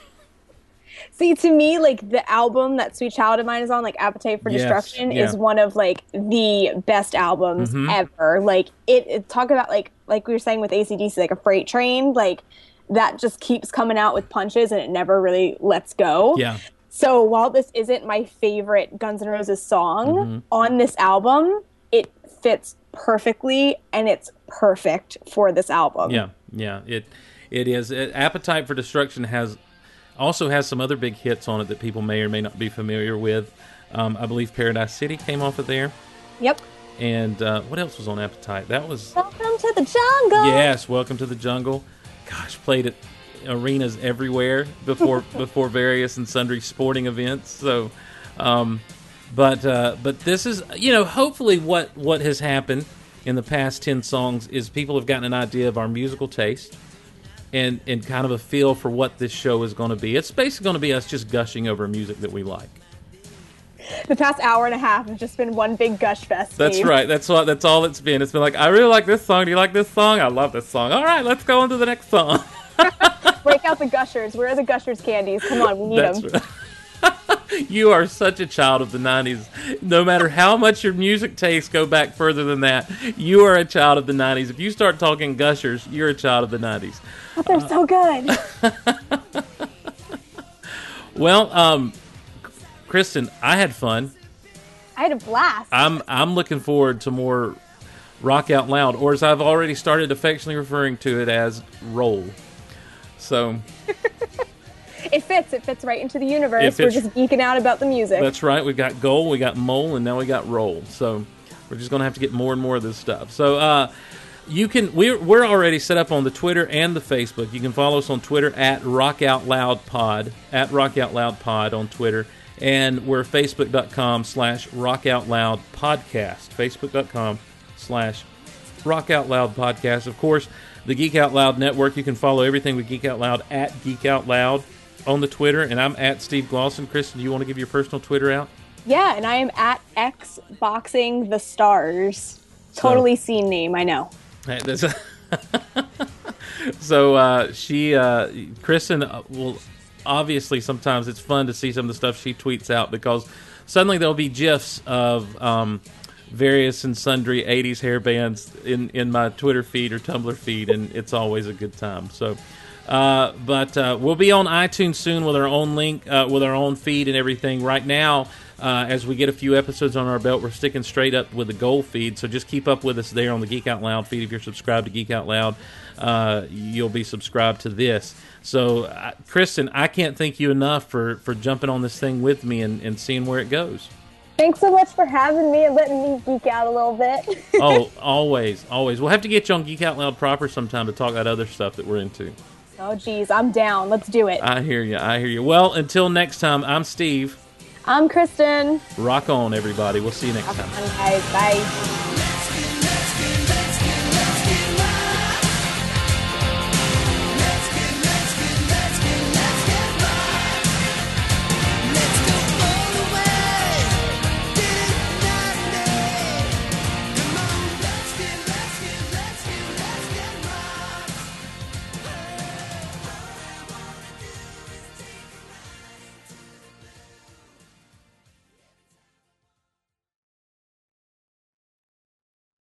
See, to me, like the album that Sweet Child of Mine is on, like Appetite for Yes, Destruction, yeah. is one of like the best albums Mhm. ever. Like it, it talk about like like we were saying with ACDC, like a freight train, like that just keeps coming out with punches and it never really lets go. yeah So while this isn't my favorite Guns N' Roses song Mm-hmm. on this album, it fits perfectly and it's perfect for this album. Yeah, yeah. It it is. It, Appetite for Destruction has also has some other big hits on it that people may or may not be familiar with. Um, I believe Paradise City came off of there, Yep. and uh, what else was on Appetite? That was Welcome to the jungle. yes. Welcome to the Jungle. Gosh, played at arenas everywhere before before various and sundry sporting events. So. Um, but uh, but this is you know hopefully what what has happened in the past 10 songs is people have gotten an idea of our musical taste and and kind of a feel for what this show is going to be it's basically going to be us just gushing over music that we like The past hour and a half has just been one big gush fest. that's Steve. right that's what that's all it's been it's been like i really like this song do you like this song i love this song all right let's go on to the next song Break out the gushers. Where are the gushers candies? Come on, we need That's them. right. you are such a child of the 90s. No matter how much your music tastes go back further than that, you are a child of the 90s. If you start talking gushers, you're a child of the 90s. But they're so good. Well, um, Kristin, I had fun. I had a blast. I'm I'm looking forward to more rock out loud, or as I've already started affectionately referring to it as roll. So it fits. It fits right into the universe. We're just geeking out about the music. That's right. We've got goal, we got mole, and now we got roll. So we're just going to have to get more and more of this stuff. So uh, you can we're we're already set up on the Twitter and the Facebook. You can follow us on Twitter at Rock Out Loud Pod at Rock Out Loud Pod on Twitter, and we're Facebook.com slash Rock Out Loud Podcast. Facebook.com slash Rock Out Loud Podcast. Of course, the Geek Out Loud Network. You can follow everything with Geek Out Loud at Geek Out Loud on the Twitter, and I'm at Steve Glosson. Kristin, do you want to give your personal Twitter out? yeah, and I am at X Boxing the Stars. Totally seen name, I know. So uh, she, uh, Kristin, uh, will obviously sometimes it's fun to see some of the stuff she tweets out because suddenly there'll be gifs of um, various and sundry '80s hair bands in in my Twitter feed or Tumblr feed, and it's always a good time. So. Uh, but uh, we'll be on iTunes soon with our own link, uh, with our own feed and everything. Right now, uh, as we get a few episodes on our belt, we're sticking straight up with the gold feed. So just keep up with us there on the Geek Out Loud feed. If you're subscribed to Geek Out Loud, uh, you'll be subscribed to this. So, uh, Kristin, I can't thank you enough for, for jumping on this thing with me and, and seeing where it goes. Thanks so much for having me and letting me geek out a little bit. Oh, always, always. We'll have to get you on Geek Out Loud proper sometime to talk about other stuff that we're into. oh, geez, I'm down. Let's do it. I hear you. I hear you. Well, until next time, I'm Steve. I'm Kristin. Rock on, everybody. We'll see you next time. Bye, guys. Bye.